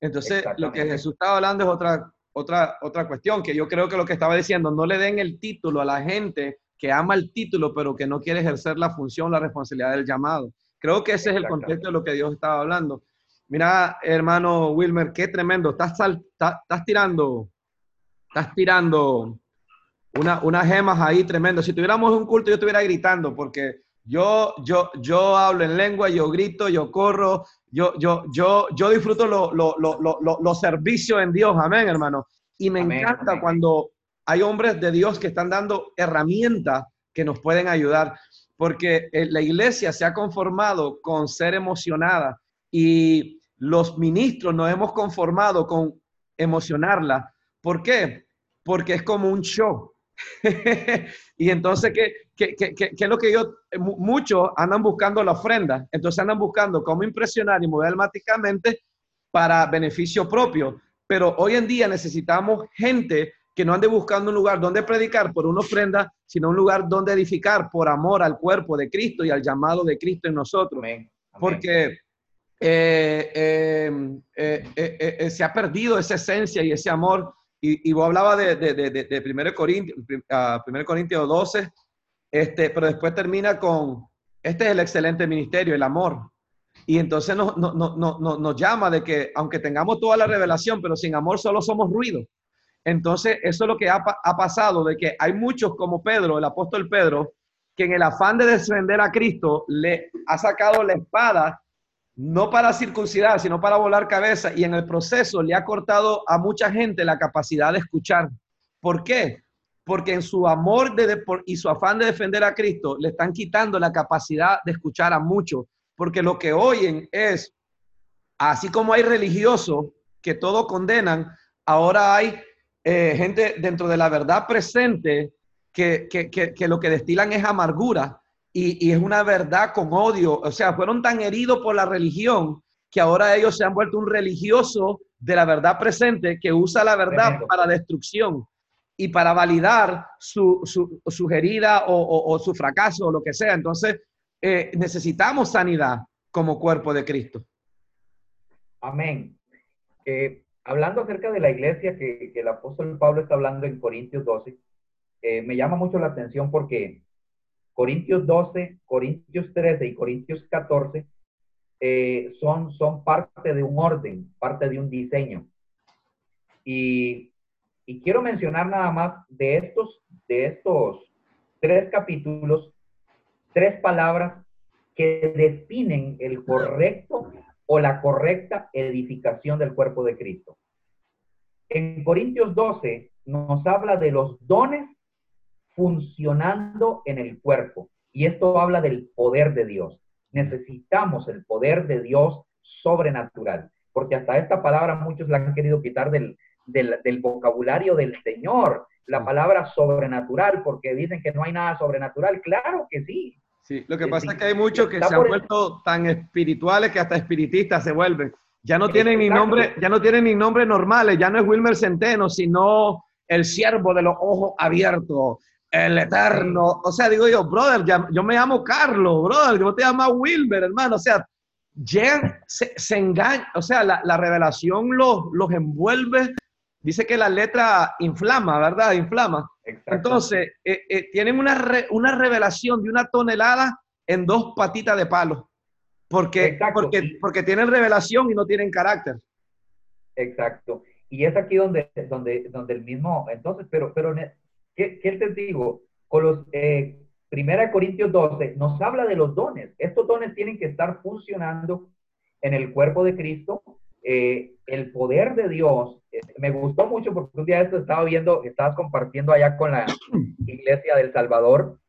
Entonces, lo que Jesús estaba hablando es otra, otra, otra cuestión, que yo creo que lo que estaba diciendo, no le den el título a la gente que ama el título, pero que no quiere ejercer la función, la responsabilidad del llamado. Creo que ese es el contexto de lo que Dios estaba hablando. Mira, hermano Wilmer, qué tremendo. Estás, estás tirando, estás tirando una, unas gemas ahí tremendo. Si tuviéramos un culto, yo estuviera gritando, porque yo, yo, yo hablo en lengua, yo grito, yo corro, yo, yo, yo, yo disfruto los lo, lo, servicios en Dios. Amén, hermano. Y me encanta cuando hay hombres de Dios que están dando herramientas que nos pueden ayudar, porque eh, la iglesia se ha conformado con ser emocionada y los ministros nos hemos conformado con emocionarla. ¿Por qué? Porque es como un show. y entonces, ¿qué, qué, qué, qué, es lo que yo, muchos andan buscando la ofrenda, entonces andan buscando cómo impresionar y mover para beneficio propio. Pero hoy en día necesitamos gente que no ande buscando un lugar donde predicar por una ofrenda, sino un lugar donde edificar por amor al cuerpo de Cristo y al llamado de Cristo en nosotros. Porque eh, eh, eh, se ha perdido esa esencia y ese amor. Y, vos hablaba de, de, de, de 1 Corintios, Corintios 12, este, pero después termina con, este es el excelente ministerio, el amor. Y entonces nos, nos, nos, nos llama de que aunque tengamos toda la revelación, pero sin amor solo somos ruido. Entonces, eso es lo que ha, pasado, de que hay muchos como Pedro, el apóstol Pedro, que en el afán de defender a Cristo le ha sacado la espada, no para circuncidar, sino para volar cabeza, y en el proceso le ha cortado a mucha gente la capacidad de escuchar. ¿Por qué? Porque en su amor de, y su afán de defender a Cristo le están quitando la capacidad de escuchar a muchos, porque lo que oyen es, así como hay religiosos que todo condenan, ahora hay eh, gente dentro de la verdad presente que, lo que destilan es amargura y, es una verdad con odio. O sea, fueron tan heridos por la religión que ahora ellos se han vuelto un religioso de la verdad presente que usa la verdad para destrucción y para validar su, su, herida o, su fracaso o lo que sea. Entonces, eh, necesitamos sanidad como cuerpo de Cristo. Amén. Eh, hablando acerca de la iglesia que, el apóstol Pablo está hablando en Corintios 12, eh, me llama mucho la atención porque Corintios 12, Corintios 13 y Corintios 14 eh, son, son parte de un orden, parte de un diseño. Y, y, quiero mencionar nada más de estos, de estos tres capítulos, tres palabras que definen el correcto o la correcta edificación del cuerpo de Cristo. En Corintios 12 nos habla de los dones funcionando en el cuerpo. Y esto habla del poder de Dios. Necesitamos el poder de Dios sobrenatural. Porque hasta esta palabra muchos la han querido quitar del, del, del vocabulario del Señor, la palabra sobrenatural, porque dicen que no hay nada sobrenatural. Claro que sí. Sí, lo que pasa es que hay muchos que se han vuelto tan espirituales que hasta espiritistas se vuelven. Ya no tienen ni nombre, ya no tienen ni nombres normales, ya no es Wilmer Centeno, sino el siervo de los ojos abiertos, el eterno. O sea, digo yo, brother, yo me llamo Carlos, brother, yo te llamo Wilmer, hermano. O sea, ya se, se engaña, o sea, la, la revelación los, los envuelve dice que la letra inflama, ¿verdad? Inflama. Entonces, eh, eh, tienen una, una revelación de una tonelada en dos patitas de palo. Porque, porque, porque tienen revelación y no tienen carácter. Exacto. Y es aquí donde, donde, donde el mismo, entonces, pero, pero, ¿qué, qué te digo? Con los, eh, Primera Corintios 12 nos habla de los dones. Estos dones tienen que estar funcionando en el cuerpo de Cristo eh, el poder de Dios, eh, me gustó mucho porque un día esto estaba viendo, estabas compartiendo allá con la iglesia del Salvador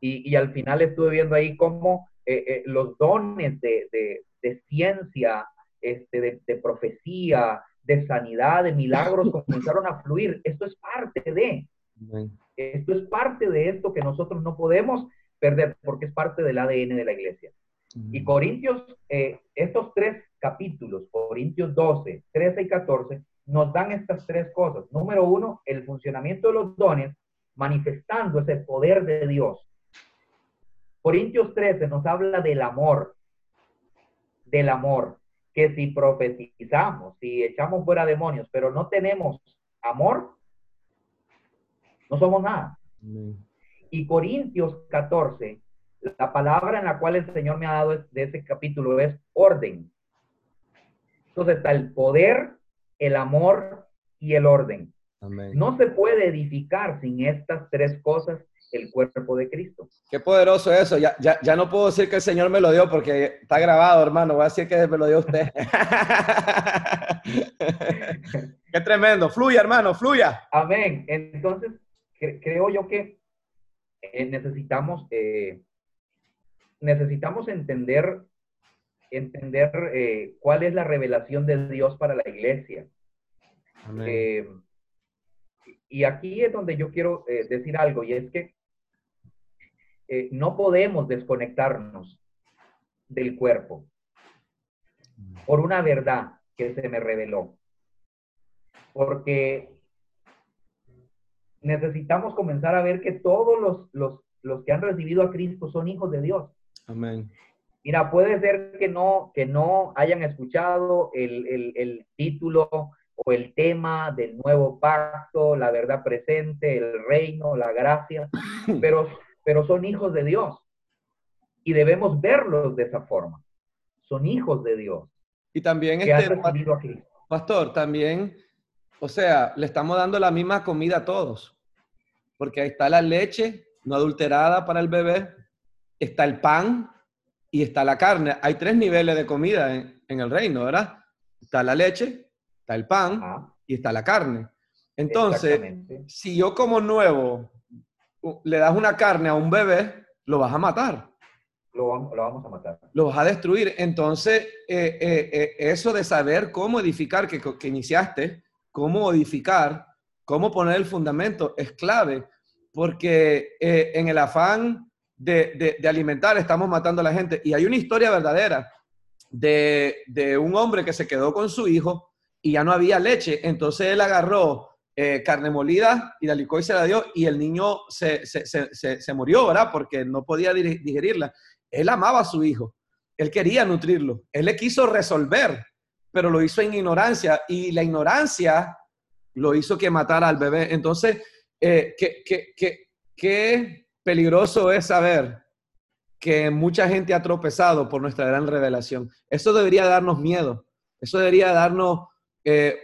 y, al final estuve viendo ahí cómo eh, los dones de, ciencia, este, de, profecía, de sanidad, de milagros comenzaron a fluir. Esto es parte de, esto es parte de esto que nosotros no podemos perder porque es parte del ADN de la iglesia. Y Corintios, estos tres capítulos, Corintios 12, 13 y 14, nos dan estas tres cosas. Número uno, el funcionamiento de los dones, manifestando ese poder de Dios. Corintios 13 nos habla del amor, del amor, que si profetizamos, si echamos fuera demonios, pero no tenemos amor, no somos nada. Y Corintios 14, la palabra en la cual el Señor me ha dado de ese capítulo es orden. Entonces está el poder, el amor y el orden. No se puede edificar sin estas tres cosas el cuerpo de Cristo. Qué poderoso eso. Ya, ya, ya, no puedo decir que el Señor me lo dio porque está grabado, hermano. Voy a decir que me lo dio usted. Qué tremendo. Fluya, hermano, fluya. Amén. Entonces, creo yo que eh, necesitamos, eh, necesitamos entender entender eh, cuál es la revelación de Dios para la iglesia. Y aquí es donde yo quiero decir algo, y es que no podemos desconectarnos del cuerpo por una verdad que se me reveló. Porque necesitamos comenzar a ver que todos los, los, los que han recibido a Cristo son hijos de Dios. Amén. Mira, puede ser que no, que no hayan escuchado el, título o el tema del nuevo pacto, la verdad presente, el reino, la gracia, pero, pero son hijos de Dios y debemos verlos de esa forma. Son hijos de Dios. Y también este, pastor, también, o sea, le estamos dando la misma comida a todos, porque ahí está la leche no adulterada para el bebé, está el pan y está la carne. Hay tres niveles de comida en, el reino, ¿verdad? Está la leche, está el pan y está la carne. Entonces, si yo como nuevo le das una carne a un bebé, lo vas a matar. Lo vamos, a matar. Lo vas a destruir. Entonces, eh, eh, eh, eso de saber cómo edificar, que, que iniciaste, cómo edificar, cómo poner el fundamento, es clave, porque en el afán de, alimentar, estamos matando a la gente. Y hay una historia verdadera de, un hombre que se quedó con su hijo y ya no había leche. Entonces él agarró eh, carne molida y la licó y se la dio y el niño se, se, murió, ¿verdad? Porque no podía digerirla. Él amaba a su hijo. Él quería nutrirlo. Él le quiso resolver, pero lo hizo en ignorancia y la ignorancia lo hizo que matara al bebé. Entonces, eh, ¿qué, peligroso es saber que mucha gente ha tropezado por nuestra gran revelación. Eso debería darnos miedo. Eso debería darnos eh,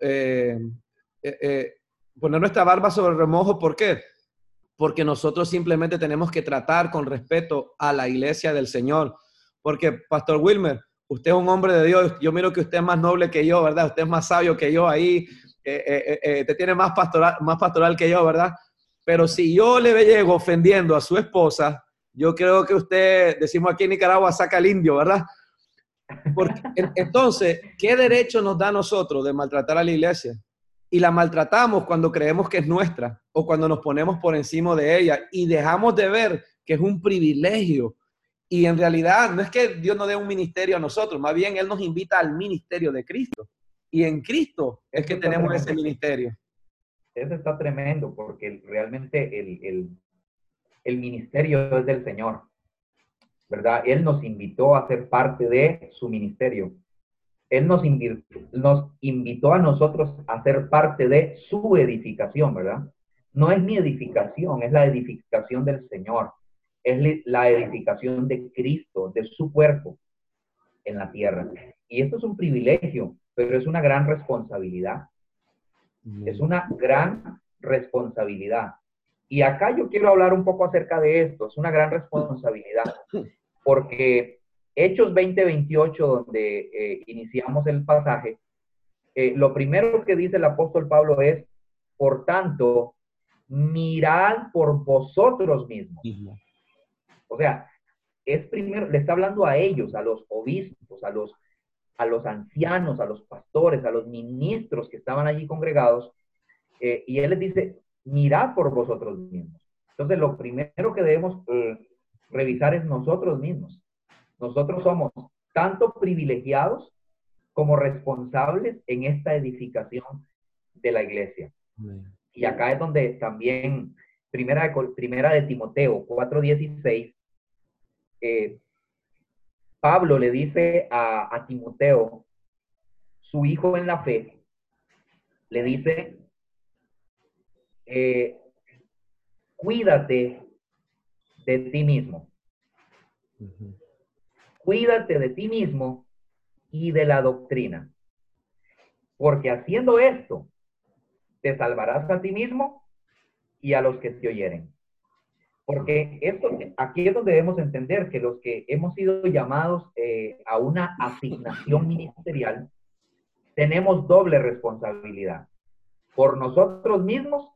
eh, poner nuestra barba sobre el remojo. ¿Por qué? Porque nosotros simplemente tenemos que tratar con respeto a la iglesia del Señor. Porque, Pastor Wilmer, usted es un hombre de Dios. Yo miro que usted es más noble que yo, ¿verdad? Usted es más sabio que yo ahí. Te tiene más pastoral, más pastoral que yo, ¿verdad? Pero si yo le llego ofendiendo a su esposa, yo creo que usted, decimos aquí en Nicaragua, saca el indio, ¿verdad? Porque, entonces, ¿qué derecho nos da a nosotros de maltratar a la iglesia? Y la maltratamos cuando creemos que es nuestra o cuando nos ponemos por encima de ella y dejamos de ver que es un privilegio. Y en realidad no es que Dios nos dé un ministerio a nosotros, más bien Él nos invita al ministerio de Cristo. Y en Cristo es que tenemos ese ministerio. Eso está tremendo porque realmente el, el, el ministerio es del Señor. ¿verdad? Él nos invitó a ser parte de su ministerio. Él nos, nos invitó a nosotros a ser parte de su edificación, ¿verdad? No es mi edificación, es la edificación del Señor. Es la edificación de Cristo, de su cuerpo en la tierra. Y esto es un privilegio, pero es una gran responsabilidad. Es una gran responsabilidad. Y acá yo quiero hablar un poco acerca de esto. Es una gran responsabilidad porque Hechos 20:28, donde eh, iniciamos el pasaje, eh, lo primero que dice el apóstol Pablo es, por tanto, mirad por vosotros mismos. O sea, es primero, le está hablando a ellos, a los obispos, a los, a los ancianos, a los pastores, a los ministros que estaban allí congregados, eh, y él les dice, mirad por vosotros mismos. Entonces, lo primero que debemos revisar es nosotros mismos. Nosotros somos tanto privilegiados como responsables en esta edificación de la iglesia. Y acá es donde también, primera de, primera de Timoteo 4:16, eh, Pablo le dice a, Timoteo, su hijo en la fe, le dice, eh, cuídate de ti mismo. Cuídate de ti mismo y de la doctrina. Porque haciendo esto, te salvarás a ti mismo y a los que te oyeren. Porque esto, aquí es donde debemos entender que los que hemos sido llamados eh, a una asignación ministerial, tenemos doble responsabilidad. Por nosotros mismos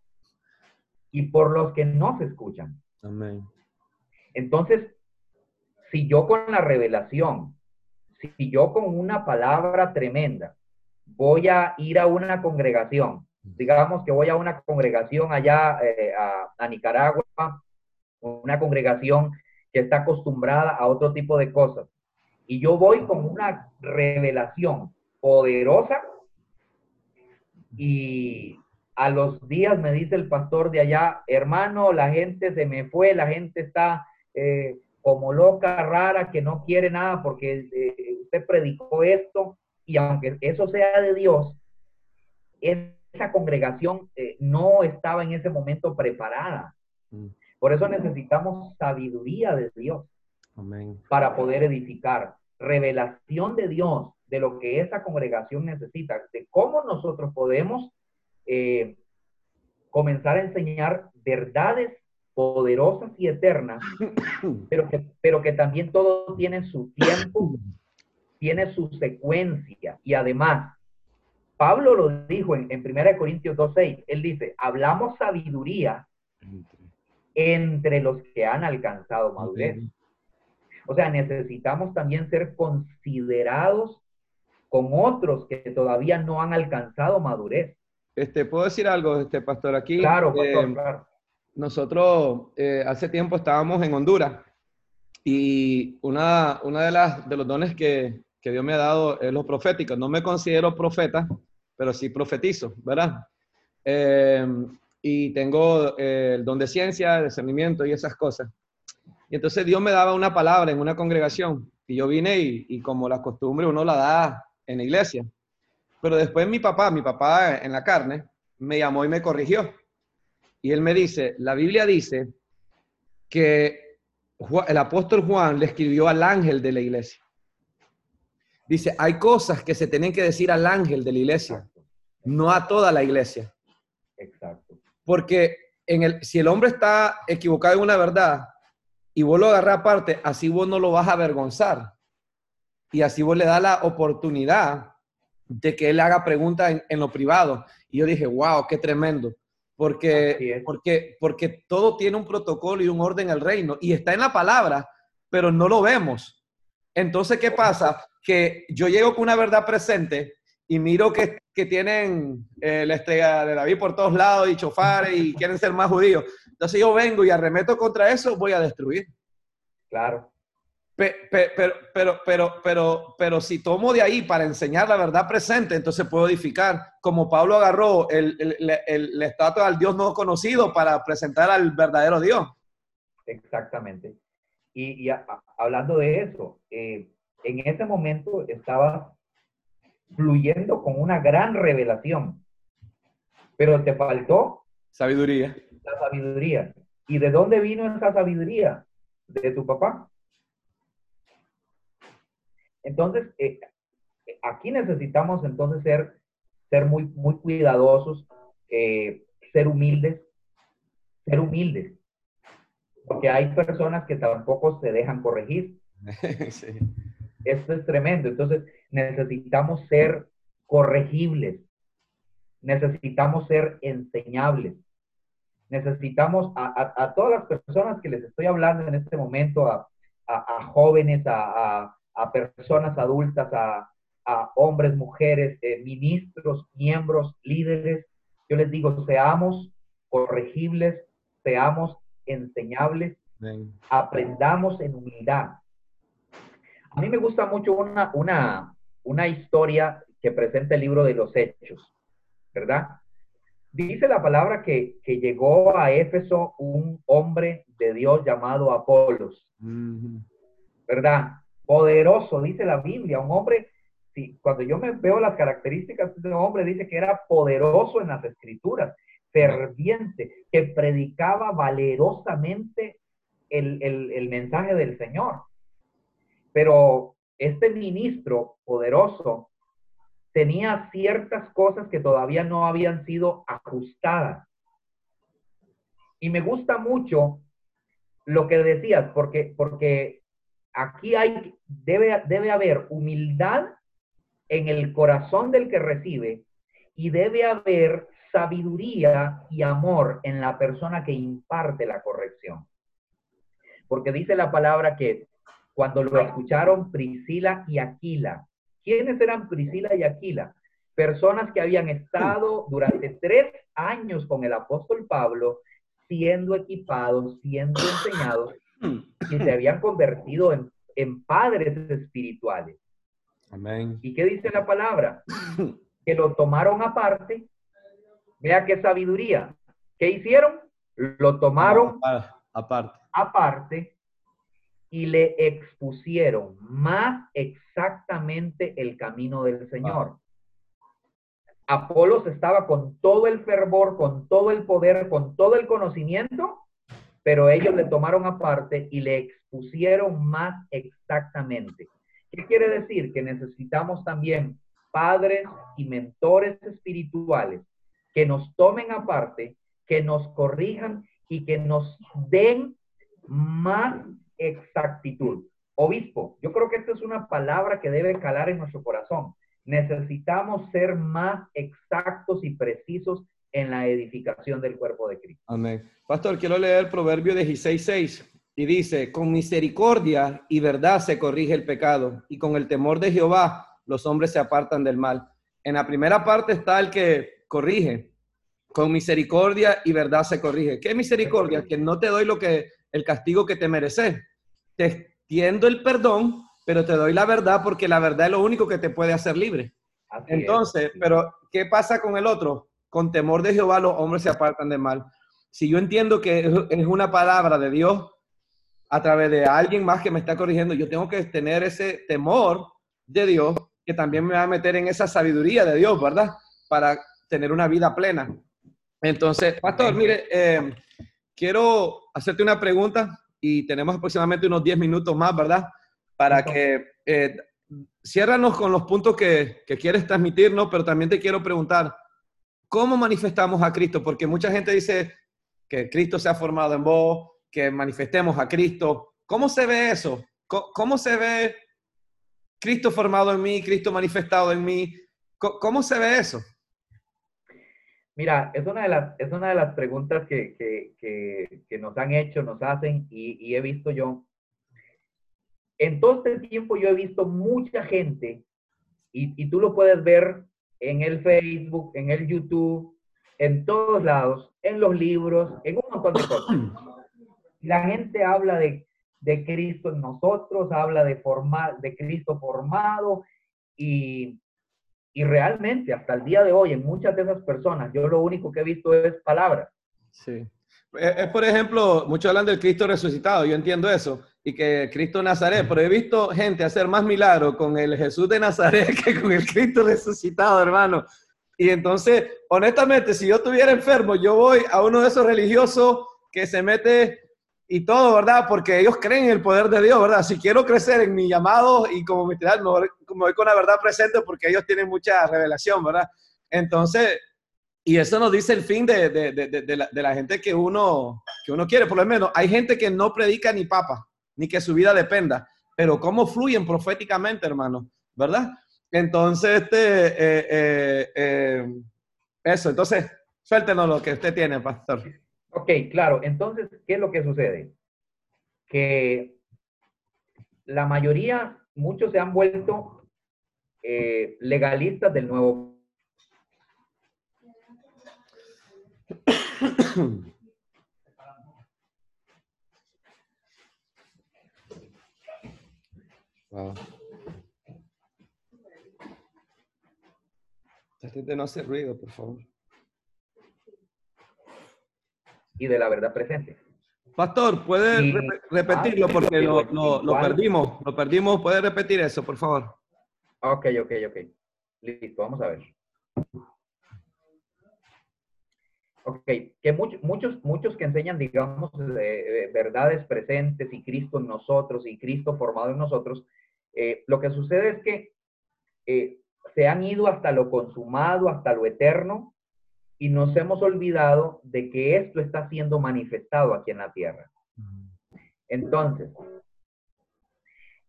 y por los que nos escuchan. Amén. Entonces, si yo con la revelación, si yo con una palabra tremenda voy a ir a una congregación, digamos que voy a una congregación allá eh, a, Nicaragua, una congregación que está acostumbrada a otro tipo de cosas, y yo voy con una revelación poderosa y a los días me dice el pastor de allá, hermano, la gente se me fue, la gente está eh, como loca, rara, que no quiere nada porque eh, usted predicó esto y aunque eso sea de Dios, esa congregación eh, no estaba en ese momento preparada. Por eso necesitamos sabiduría de Dios para poder edificar, revelación de Dios de lo que esa congregación necesita, de cómo nosotros podemos eh, comenzar a enseñar verdades poderosas y eternas, pero que, pero que también todo tiene su tiempo, tiene su secuencia. Y además, Pablo lo dijo en, en 1 Corintios 2.6, él dice, hablamos sabiduría entre los que han alcanzado madurez. O sea, necesitamos también ser considerados con otros que todavía no han alcanzado madurez. Este, ¿Puedo decir algo, este pastor? Aquí, claro, pastor, eh, claro nosotros eh, hace tiempo estábamos en Honduras y una, una de, las, de los dones que, que Dios me ha dado es los proféticos. No me considero profeta, pero sí profetizo, ¿verdad? Eh, y tengo eh, el don de ciencia, discernimiento y esas cosas. Y entonces Dios me daba una palabra en una congregación y yo vine y, y como la costumbre uno la da en la iglesia. Pero después mi papá, mi papá en la carne, me llamó y me corrigió. Y él me dice, la Biblia dice que el apóstol Juan le escribió al ángel de la iglesia. Dice, hay cosas que se tienen que decir al ángel de la iglesia, no a toda la iglesia. Exacto. Porque en el, si el hombre está equivocado en una verdad y vos lo agarras aparte, así vos no lo vas a avergonzar. Y así vos le das la oportunidad de que él haga preguntas en, en lo privado. Y yo dije, wow, qué tremendo porque, porque, porque todo tiene un protocolo y un orden al reino y está en la palabra, pero no lo vemos. Entonces, ¿qué pasa? Que yo llego con una verdad presente y miro que, que tienen eh, la estrella de David por todos lados y chofares y quieren ser más judíos. Entonces yo vengo y arremeto contra eso, voy a destruir. Claro. Pero, pero, pero, pero, pero, pero si tomo de ahí para enseñar la verdad presente, entonces puedo edificar, como Pablo agarró el, el, el, estatua al Dios no conocido para presentar al verdadero Dios. Exactamente. Y, hablando de eso, eh, en ese momento estaba fluyendo con una gran revelación, pero te faltó sabiduría. La sabiduría. ¿Y de dónde vino esa sabiduría? De tu papá. Entonces, eh, aquí necesitamos entonces ser, ser muy, muy cuidadosos, eh, ser humildes, ser humildes, porque hay personas que tampoco se dejan corregir. Esto es tremendo. Entonces, necesitamos ser corregibles, necesitamos ser enseñables, necesitamos a, todas las personas que les estoy hablando en este momento, a, jóvenes, a, personas adultas, a, hombres, mujeres, eh, ministros, miembros, líderes, yo les digo, seamos corregibles, seamos enseñables, aprendamos en humildad. A mí me gusta mucho una, una, una historia que presenta el libro de los Hechos, ¿verdad? Dice la palabra que, llegó a Éfeso un hombre de Dios llamado Apolos, ¿verdad? Poderoso, dice la Biblia, un hombre, si, cuando yo me veo las características de un hombre, dice que era poderoso en las escrituras, ferviente, que predicaba valerosamente el, el mensaje del Señor. Pero este ministro poderoso tenía ciertas cosas que todavía no habían sido ajustadas. Y me gusta mucho lo que decías, porque, porque aquí hay, debe, debe haber humildad en el corazón del que recibe y debe haber sabiduría y amor en la persona que imparte la corrección. Porque dice la palabra que cuando lo escucharon Priscila y Aquila, ¿Quiénes eran Priscila y Aquila? Personas que habían estado durante tres años con el apóstol Pablo, siendo equipados, siendo enseñados, y se habían convertido en, padres espirituales. Amén. ¿Y qué dice la palabra? Que lo tomaron aparte. Vea qué sabiduría. ¿Qué hicieron? Lo tomaron aparte. aparte y le expusieron más exactamente el camino del Señor. Apolos estaba con todo el fervor, con todo el poder, con todo el conocimiento, pero ellos le tomaron aparte y le expusieron más exactamente. ¿Qué quiere decir? Que necesitamos también padres y mentores espirituales que nos tomen aparte, que nos corrijan y que nos den más exactitud. Obispo, yo creo que esta es una palabra que debe calar en nuestro corazón. Necesitamos ser más exactos y precisos en la edificación del cuerpo de Cristo. Amén. Pastor, quiero leer el Proverbio 16.6 y dice, con misericordia y verdad se corrige el pecado y con el temor de Jehová los hombres se apartan del mal. En la primera parte está el que corrige, con misericordia y verdad se corrige. ¿Qué misericordia? Que no te doy lo que el castigo que te mereces te extiendo el perdón, pero te doy la verdad porque la verdad es lo único que te puede hacer libre. Entonces, pero ¿qué pasa con el otro? Con temor de Jehová los hombres se apartan de mal. Si yo entiendo que es una palabra de Dios a través de alguien más que me está corrigiendo, yo tengo que tener ese temor de Dios que también me va a meter en esa sabiduría de Dios, ¿verdad? Para tener una vida plena. Entonces, pastor, mire, eh, quiero hacerte una pregunta y tenemos aproximadamente unos 10 minutos más, ¿verdad? Para que eh, ciérranos con los puntos que, que quieres transmitirnos, pero también te quiero preguntar, ¿cómo manifestamos a Cristo? Porque mucha gente dice que Cristo se ha formado en vos, que manifestemos a Cristo. ¿Cómo se ve eso? ¿Cómo, se ve Cristo formado en mí, Cristo manifestado en mí? ¿Cómo, se ve eso? Mira, es una de las, es una de las preguntas que, que, que, nos han hecho, nos hacen y, he visto yo. En todo este tiempo yo he visto mucha gente, y, y tú lo puedes ver en el Facebook, en el YouTube, en todos lados, en los libros, en un montón de cosas. La gente habla de, de Cristo en nosotros, habla de, formar, de Cristo formado y, y realmente hasta el día de hoy en muchas de esas personas yo lo único que he visto es palabras. Sí. Es, por ejemplo, muchos hablan del Cristo resucitado, yo entiendo eso, y que Cristo Nazaret, pero he visto gente hacer más milagros con el Jesús de Nazaret que con el Cristo resucitado, hermano. Y entonces, honestamente, si yo estuviera enfermo, yo voy a uno de esos religiosos que se mete y todo, ¿verdad? Porque ellos creen en el poder de Dios, ¿verdad? Si quiero crecer en mi llamado y como mi me voy con la verdad presente porque ellos tienen mucha revelación, ¿verdad? Entonces, y eso nos dice el fin de, de, de, la, de, la, gente que uno, que uno quiere, por lo menos. Hay gente que no predica ni papa, ni que su vida dependa, pero cómo fluyen proféticamente, hermano, ¿verdad? Entonces, este, eh, eh, eh, eso, entonces, suéltenos lo que usted tiene, pastor. Ok, claro. Entonces, ¿qué es lo que sucede? Que la mayoría, muchos se han vuelto legalistas del nuevo wow. de no hacer ruido, por favor. Y de la verdad presente. Pastor, ¿puede repetirlo ah, porque lo, lo, perdimos? Lo perdimos. ¿Puede repetir eso, por favor? Ok, ok, ok. Listo, vamos a ver. Ok, que muchos, muchos, muchos que enseñan, digamos, verdades presentes y Cristo en nosotros y Cristo formado en nosotros, eh, lo que sucede es que eh, se han ido hasta lo consumado, hasta lo eterno, y nos hemos olvidado de que esto está siendo manifestado aquí en la tierra. Entonces,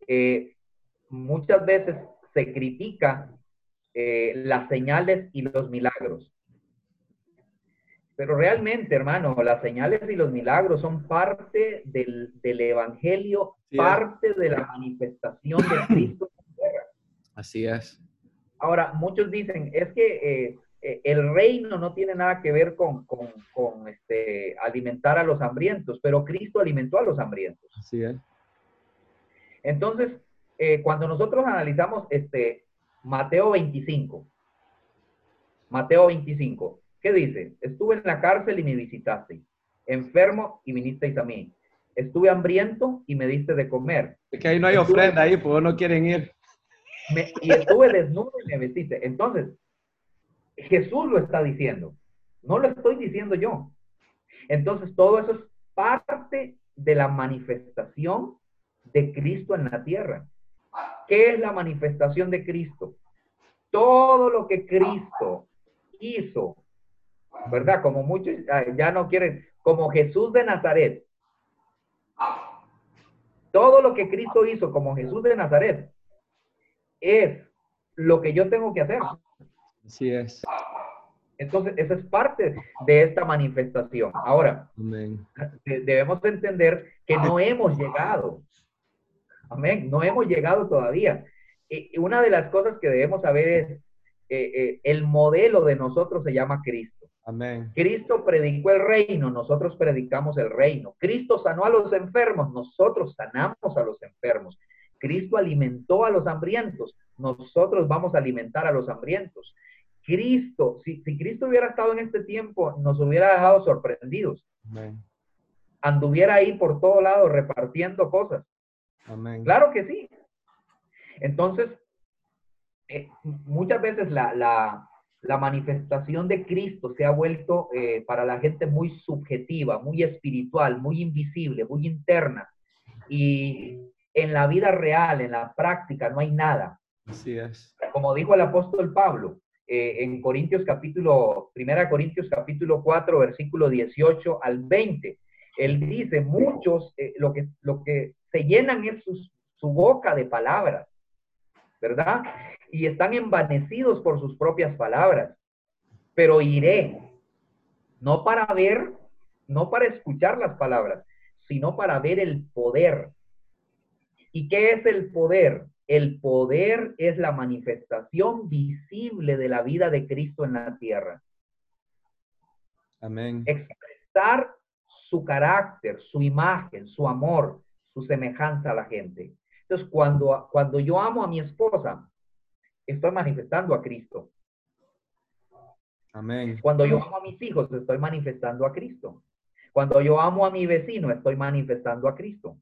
eh, muchas veces se critica las señales y los milagros. Pero realmente, hermano, las señales y los milagros son parte del, Evangelio, parte de la manifestación de Cristo Así es. Ahora, muchos dicen, es que eh, eh, el reino no tiene nada que ver con, este, alimentar a los hambrientos, pero Cristo alimentó a los hambrientos. Así es. Entonces, eh, cuando nosotros analizamos este, Mateo 25, Mateo 25, ¿Qué dice? Estuve en la cárcel y me visitaste. Enfermo y vinisteis a mí. Estuve hambriento y me diste de comer. Es que ahí no hay ofrenda ahí, pues no quieren ir. y estuve desnudo y me vestiste. Entonces, Jesús lo está diciendo. No lo estoy diciendo yo. Entonces, todo eso es parte de la manifestación de Cristo en la tierra. ¿Qué es la manifestación de Cristo? Todo lo que Cristo hizo ¿verdad? Como muchos ya no quieren, como Jesús de Nazaret. Todo lo que Cristo hizo como Jesús de Nazaret es lo que yo tengo que hacer. Así es. Entonces, eso es parte de esta manifestación. Ahora, debemos entender que no hemos llegado. Amén. No hemos llegado todavía. Y una de las cosas que debemos saber es, eh, eh, el modelo de nosotros se llama Cristo. Amén. Cristo predicó el reino, nosotros predicamos el reino. Cristo sanó a los enfermos, nosotros sanamos a los enfermos. Cristo alimentó a los hambrientos, nosotros vamos a alimentar a los hambrientos. Cristo, si, Cristo hubiera estado en este tiempo, nos hubiera dejado sorprendidos. Amén. Anduviera ahí por todo lado repartiendo cosas. Amén. Claro que sí. Entonces, eh, muchas veces la, la manifestación de Cristo se ha vuelto eh, para la gente muy subjetiva, muy espiritual, muy invisible, muy interna. Y en la vida real, en la práctica, no hay nada. Así es. Como dijo el apóstol Pablo eh, en Corintios capítulo, primera Corintios capítulo 4, versículo 18 al 20. Él dice, muchos eh, lo, que, lo que se llenan es su boca de palabras, ¿verdad? y están envanecidos por sus propias palabras. Pero iré, no para ver, no para escuchar las palabras, sino para ver el poder. ¿Y qué es el poder? El poder es la manifestación visible de la vida de Cristo en la tierra. Amén. Expresar su carácter, su imagen, su amor, su semejanza a la gente. Entonces, cuando, cuando yo amo a mi esposa, estoy manifestando a Cristo. Amén. Cuando yo amo a mis hijos, estoy manifestando a Cristo. Cuando yo amo a mi vecino, estoy manifestando a Cristo.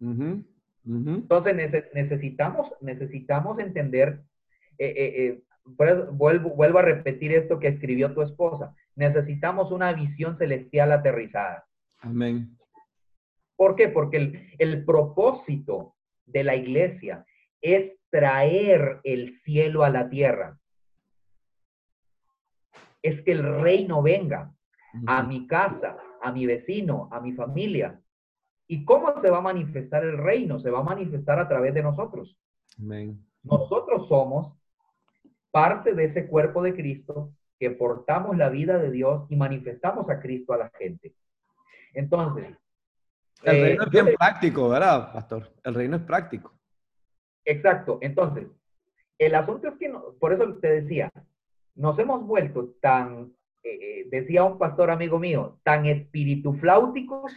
Entonces necesitamos, necesitamos entender, eh, eh, eh, vuelvo, vuelvo a repetir esto que escribió tu esposa, necesitamos una visión celestial aterrizada. Amén. ¿Por qué? Porque el, el propósito de la iglesia es traer el cielo a la tierra. Es que el reino venga a mi casa, a mi vecino, a mi familia. ¿Y cómo se va a manifestar el reino? Se va a manifestar a través de nosotros. Nosotros somos parte de ese cuerpo de Cristo que portamos la vida de Dios y manifestamos a Cristo a la gente. Entonces. El reino es eh, bien práctico, ¿verdad, pastor? El reino es práctico. Exacto. Entonces, el asunto es que, por eso te decía, nos hemos vuelto tan eh, eh, decía un pastor amigo mío, tan espiritufláuticos,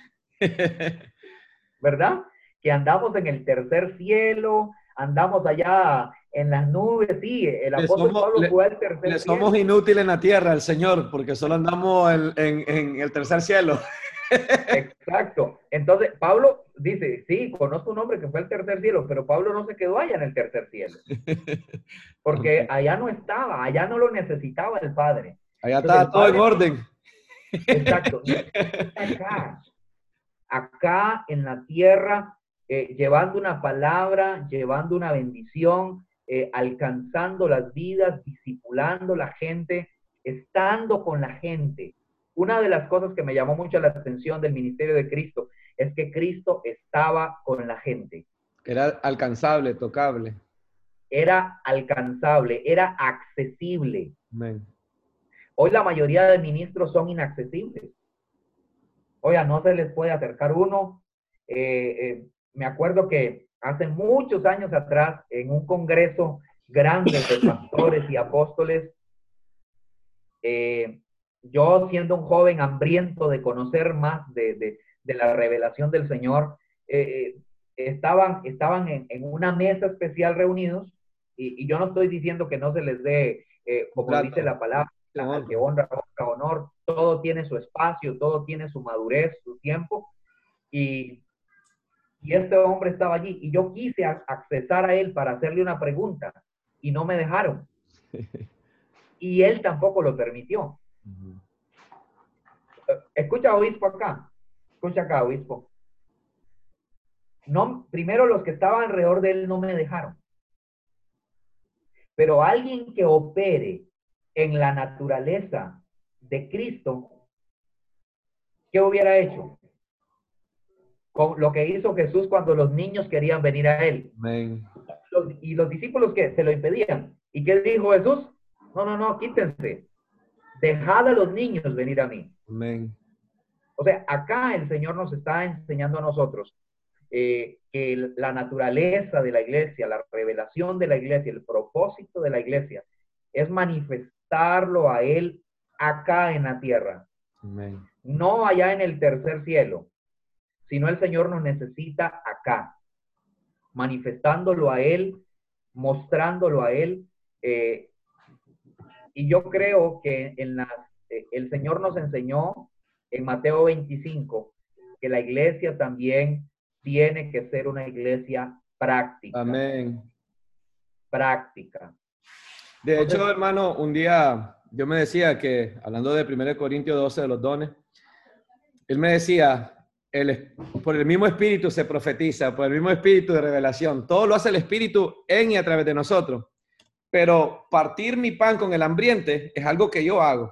¿verdad? Que andamos en el tercer cielo, andamos allá en las nubes, sí, el apóstol Pablo fue al tercer le somos inútiles en la tierra, el Señor, porque solo andamos en, en el tercer cielo. Exacto. Entonces, Pablo dice, sí, conozco un hombre que fue al tercer cielo, pero Pablo no se quedó allá en el tercer cielo. Porque allá no estaba, allá no lo necesitaba el Padre. Allá está todo en orden. Exacto. Acá, acá en la tierra, eh, llevando una palabra, llevando una bendición, eh, alcanzando las vidas, discipulando la gente, estando con la gente. Una de las cosas que me llamó mucho la atención del ministerio de Cristo es que Cristo estaba con la gente. Era alcanzable, tocable. Era alcanzable, era accesible. Hoy la mayoría de ministros son inaccesibles. Oiga, no se les puede acercar uno. Eh, eh, me acuerdo que hace muchos años atrás, en un congreso grande de pastores y apóstoles, eh, yo siendo un joven hambriento de conocer más de, la revelación del Señor, estaban, estaban en, una mesa especial reunidos y, yo no estoy diciendo que no se les dé, como dice la palabra, que honra, honor, todo tiene su espacio, todo tiene su madurez, su tiempo. Y, y este hombre estaba allí y yo quise accesar a él para hacerle una pregunta y no me dejaron. Y él tampoco lo permitió. Escucha, obispo, acá. Escucha acá, obispo. No, primero los que estaban alrededor de él no me dejaron. Pero alguien que opere en la naturaleza de Cristo, ¿qué hubiera hecho? Con lo que hizo Jesús cuando los niños querían venir a él. y los discípulos que se lo impedían. ¿Y qué dijo Jesús? No, no, no, quítense. Dejad a los niños venir a mí. O sea, acá el Señor nos está enseñando a nosotros eh, que la naturaleza de la iglesia, la revelación de la iglesia, el propósito de la iglesia es manifestar a Él acá en la tierra. No allá en el tercer cielo, sino el Señor nos necesita acá, manifestándolo a Él, mostrándolo a Él. Eh, y yo creo que en la, eh, el Señor nos enseñó en Mateo 25 que la iglesia también tiene que ser una iglesia práctica. Amén. Práctica. De hecho, hermano, un día yo me decía que, hablando de 1 Corintios 12 de los dones, él me decía, el, por el mismo espíritu se profetiza, por el mismo espíritu de revelación. Todo lo hace el espíritu en y a través de nosotros. Pero partir mi pan con el hambriente es algo que yo hago.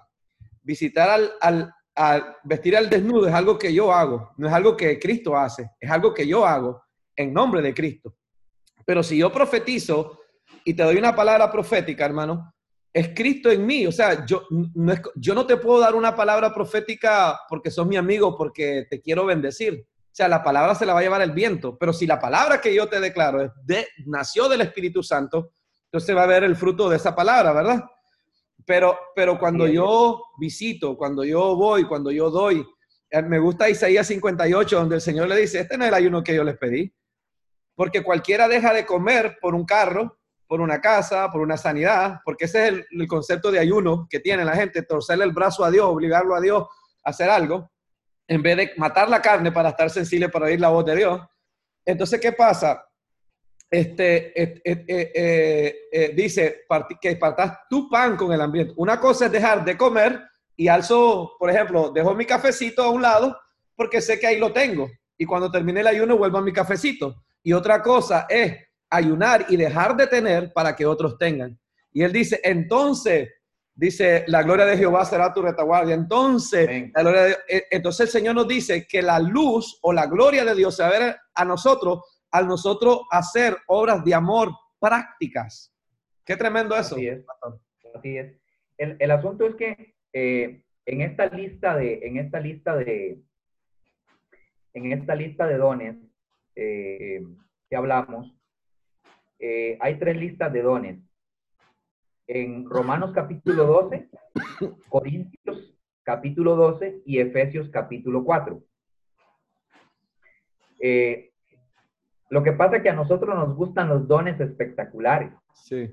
Visitar al, al, vestir al desnudo es algo que yo hago. No es algo que Cristo hace, es algo que yo hago en nombre de Cristo. Pero si yo profetizo y te doy una palabra profética, hermano, es Cristo en mí. O sea, yo no, yo no te puedo dar una palabra profética porque sos mi amigo, porque te quiero bendecir. O sea, la palabra se la va a llevar el viento, pero si la palabra que yo te declaro es de, nació del Espíritu Santo, entonces va a ver el fruto de esa palabra, ¿verdad? Pero, pero cuando yo visito, cuando yo voy, cuando yo doy, eh, me gusta Isaías 58, donde el Señor le dice, este no es el ayuno que yo les pedí, porque cualquiera deja de comer por un carro, por una casa, por una sanidad, porque ese es el, concepto de ayuno que tiene la gente, torcerle el brazo a Dios, obligarlo a Dios a hacer algo, en vez de matar la carne para estar sensible para oír la voz de Dios. Entonces, ¿qué pasa? Este, eh, eh, eh, dice que partas tu pan con el ambiente. Una cosa es dejar de comer y alzo, por ejemplo, dejo mi cafecito a un lado porque sé que ahí lo tengo. Y cuando termine el ayuno vuelvo a mi cafecito. Y otra cosa es ayunar y dejar de tener para que otros tengan. Y él dice, entonces, dice, la gloria de Jehová será tu retaguardia. Entonces, eh, entonces el Señor nos dice que la luz o la gloria de Dios se va a ver a nosotros al nosotros hacer obras de amor prácticas. Qué tremendo eso. Así es. El, asunto es que eh, en esta lista de, en esta lista de, en esta lista de dones eh, que hablamos, eh, hay tres listas de dones. En Romanos capítulo 12, Corintios capítulo 12 y Efesios capítulo 4. Eh, lo que pasa es que a nosotros nos gustan los dones espectaculares. Sí.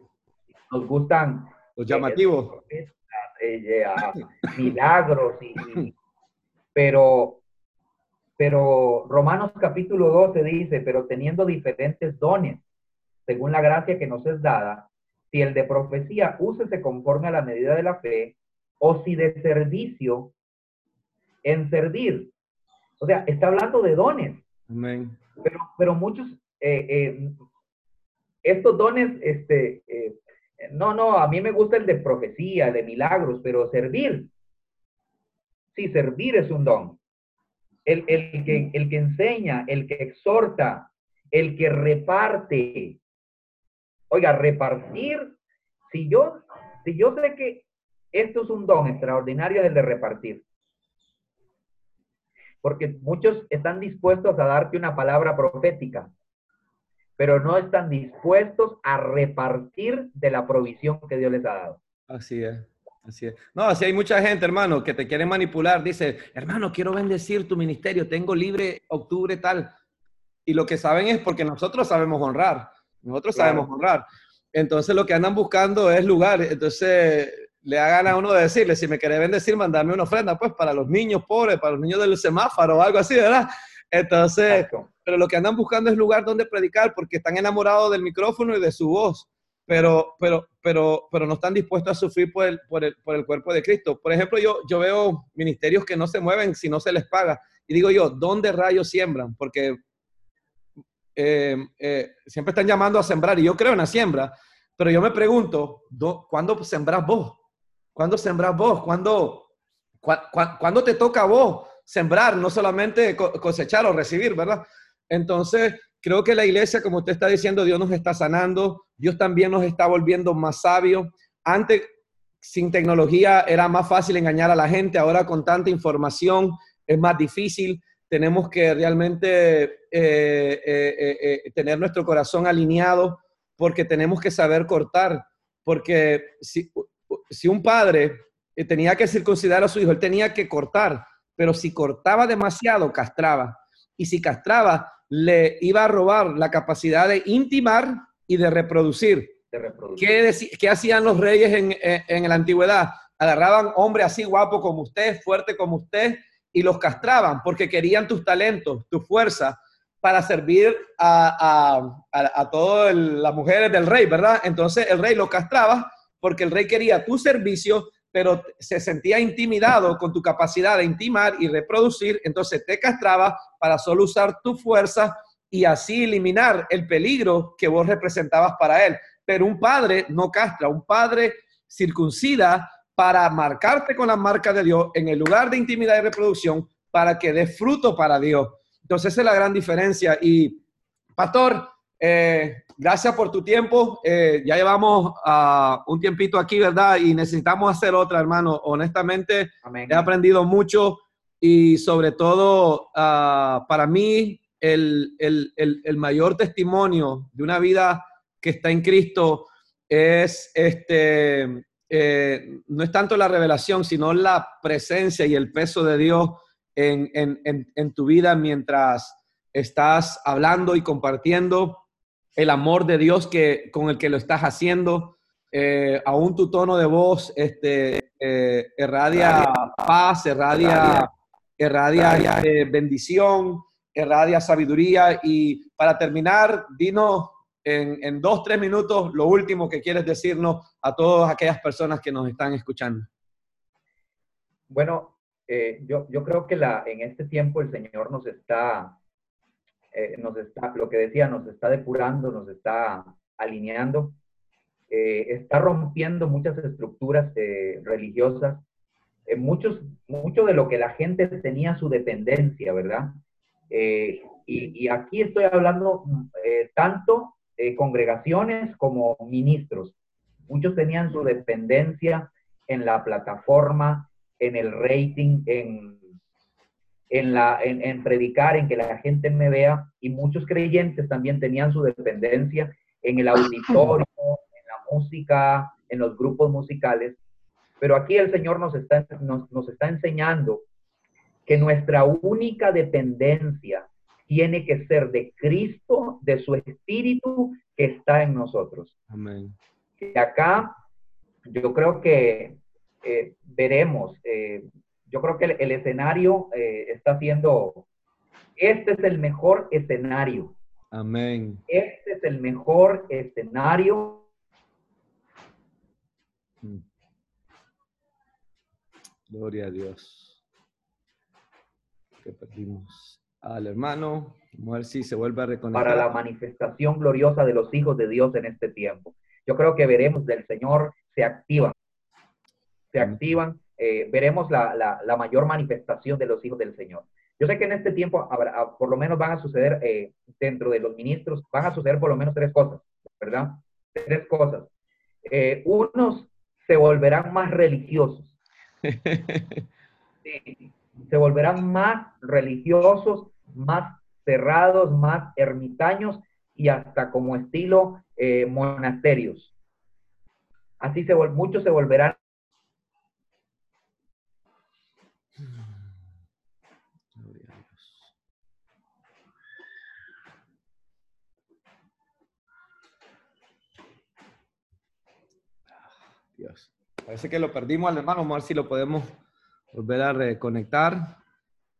Nos gustan los llamativos. Eh, milagros, pero, pero Romanos capítulo 12 dice, pero teniendo diferentes dones, según la gracia que nos es dada, si el de profecía úsese conforme a la medida de la fe, o si de servicio en servir. O sea, está hablando de dones. Pero, pero muchos, eh, eh, estos dones, este, eh, no, no, a mí me gusta el de profecía, de milagros, pero servir. Sí, servir es un don. El, el, que, el que enseña, el que exhorta, el que reparte, Oiga, repartir, si yo, si yo sé que esto es un don extraordinario, el de repartir. Porque muchos están dispuestos a darte una palabra profética, pero no están dispuestos a repartir de la provisión que Dios les ha dado. Así es. Así es. No, así hay mucha gente, hermano, que te quiere manipular. Dice, hermano, quiero bendecir tu ministerio, tengo libre octubre tal. Y lo que saben es porque nosotros sabemos honrar. Nosotros sabemos honrar. Entonces lo que andan buscando es lugar. Entonces le hagan a uno de decirle, si me querés bendecir, mandarme una ofrenda, pues para los niños pobres, para los niños del semáforo o algo así, ¿verdad? Entonces, pero lo que andan buscando es lugar donde predicar porque están enamorados del micrófono y de su voz, pero, pero, pero, pero no están dispuestos a sufrir por el, por el, por el cuerpo de Cristo. Por ejemplo, yo, yo veo ministerios que no se mueven si no se les paga. Y digo yo, ¿dónde rayos siembran? Porque eh, eh, siempre están llamando a sembrar y yo creo en la siembra, pero yo me pregunto, ¿cuándo sembras vos? ¿Cuándo sembras vos? ¿Cuándo, ¿Cuándo te toca a vos sembrar, no solamente cosechar o recibir, verdad? Entonces, creo que la iglesia, como usted está diciendo, Dios nos está sanando, Dios también nos está volviendo más sabios. Antes, sin tecnología, era más fácil engañar a la gente, ahora con tanta información es más difícil tenemos que realmente eh, eh, eh, tener nuestro corazón alineado porque tenemos que saber cortar, porque si, si un padre tenía que circuncidar a su hijo, él tenía que cortar, pero si cortaba demasiado, castraba. Y si castraba, le iba a robar la capacidad de intimar y de reproducir. ¿Qué, hacían los reyes en, en la antigüedad? Agarraban hombre así guapo como usted, fuerte como usted, y los castraban porque querían tus talentos, tu fuerza para servir a, a, todas las mujeres del rey, ¿verdad? Entonces el rey lo castraba porque el rey quería tu servicio, pero se sentía intimidado con tu capacidad de intimar y reproducir, entonces te castraba para solo usar tu fuerza y así eliminar el peligro que vos representabas para él. Pero un padre no castra, un padre circuncida para marcarte con la marca de Dios en el lugar de intimidad y reproducción para que dé fruto para Dios. Entonces, esa es la gran diferencia. Y, pastor, eh, gracias por tu tiempo. Eh, ya llevamos uh, un tiempito aquí, ¿verdad? Y necesitamos hacer otra, hermano. Honestamente, he aprendido mucho. y sobre todo ah, para mí el, mayor testimonio de una vida que está en Cristo es este, eh, no es tanto la revelación, sino la presencia y el peso de Dios en, en, tu vida mientras estás hablando y compartiendo el amor de Dios que, con el que lo estás haciendo. Eh, aún tu tono de voz este, eh, irradia paz, irradia, irradia este, bendición, irradia sabiduría. Y para terminar, dinos en, en, dos, tres minutos lo último que quieres decirnos a todas aquellas personas que nos están escuchando. Bueno, eh, yo, yo, creo que la, en este tiempo el Señor nos está, eh, nos está, lo que decía, nos está depurando, nos está alineando, eh, está rompiendo muchas estructuras religiosas, muchos, mucho de lo que la gente tenía su dependencia, ¿verdad? Y, y, aquí estoy hablando tanto congregaciones como ministros. Muchos tenían su dependencia en la plataforma, en el rating, en, en, la, en, predicar, en que la gente me vea, y muchos creyentes también tenían su dependencia en el auditorio, en la música, en los grupos musicales. Pero aquí el Señor nos está, nos está enseñando que nuestra única dependencia tiene que ser de Cristo, de su Espíritu que está en nosotros. Amén. Y acá yo creo que eh, veremos. Eh, yo creo que el, escenario eh, está siendo, este es el mejor escenario. Amén. Este es el mejor escenario. Mm. Gloria a Dios. Que perdimos al hermano. Vamos a ver si se vuelve a reconectar. Para la manifestación gloriosa de los hijos de Dios en este tiempo. Yo creo que veremos del Señor se activa se activan, eh, veremos la, mayor manifestación de los hijos del Señor. Yo sé que en este tiempo ah, por lo menos van a suceder eh, dentro de los ministros, van a suceder por lo menos tres cosas, ¿verdad? Tres cosas. Eh, unos se volverán más religiosos. se volverán más religiosos, más cerrados, más ermitaños y hasta como estilo monasterios. Así se muchos se volverán Dios. Parece que lo perdimos al hermano. Vamos a ver si lo podemos volver a reconectar.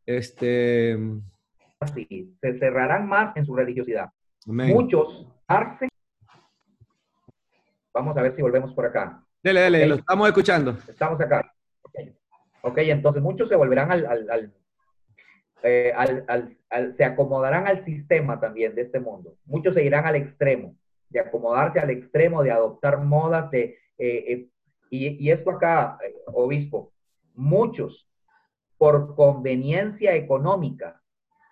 Este. Sí, se cerrarán más en su religiosidad. Muchos arce. Vamos a ver si volvemos por acá. Dele, dele, lo estamos escuchando. Estamos acá. Ok, entonces muchos se volverán eh, al, al, se acomodarán al sistema también de este mundo. Muchos se irán al extremo, de acomodarse al extremo, de adoptar modas, de eh, eh, y, esto acá, obispo, muchos por conveniencia económica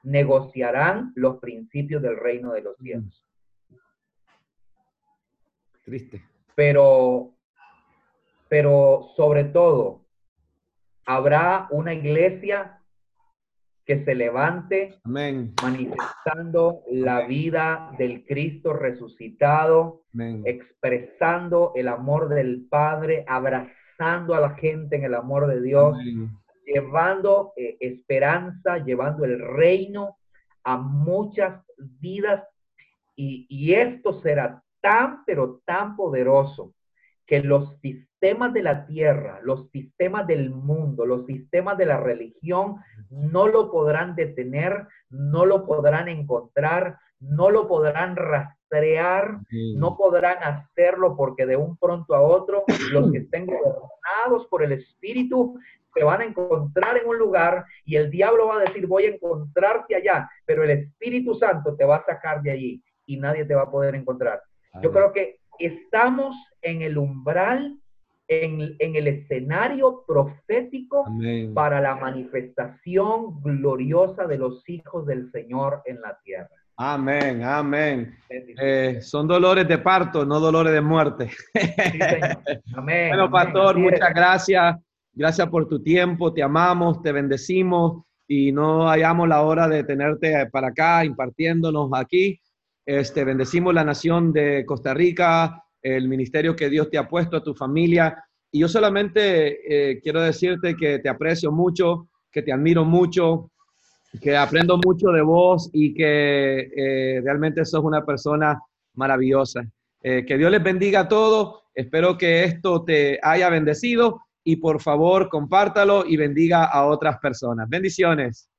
negociarán los principios del reino de los cielos. Triste. Pero, pero sobre todo, habrá una iglesia que se levante manifestando la vida del Cristo resucitado, expresando el amor del Padre, abrazando a la gente en el amor de Dios, llevando eh, esperanza, llevando el reino a muchas vidas. y esto será tan, pero tan poderoso que los sistemas de la tierra, los sistemas del mundo, los sistemas de la religión no lo podrán detener, no lo podrán encontrar, no lo podrán rastrear, no podrán hacerlo porque de un pronto a otro los que estén gobernados por el Espíritu se van a encontrar en un lugar y el diablo va a decir voy a encontrarte allá, pero el Espíritu Santo te va a sacar de allí y nadie te va a poder encontrar. Yo creo que estamos en el umbral, en, el escenario profético para la manifestación gloriosa de los hijos del Señor en la tierra. Amén, amén. Eh, son dolores de parto, no dolores de muerte. Amén. bueno, pastor, muchas gracias. Gracias por tu tiempo, te amamos, te bendecimos y no hayamos la hora de tenerte para acá impartiéndonos aquí. Este, bendecimos la nación de Costa Rica, el ministerio que Dios te ha puesto a tu familia. Y yo solamente eh, quiero decirte que te aprecio mucho, que te admiro mucho, que aprendo mucho de vos y que eh, realmente sos una persona maravillosa. Eh, que Dios les bendiga a todos. Espero que esto te haya bendecido y por favor compártalo y bendiga a otras personas. Bendiciones.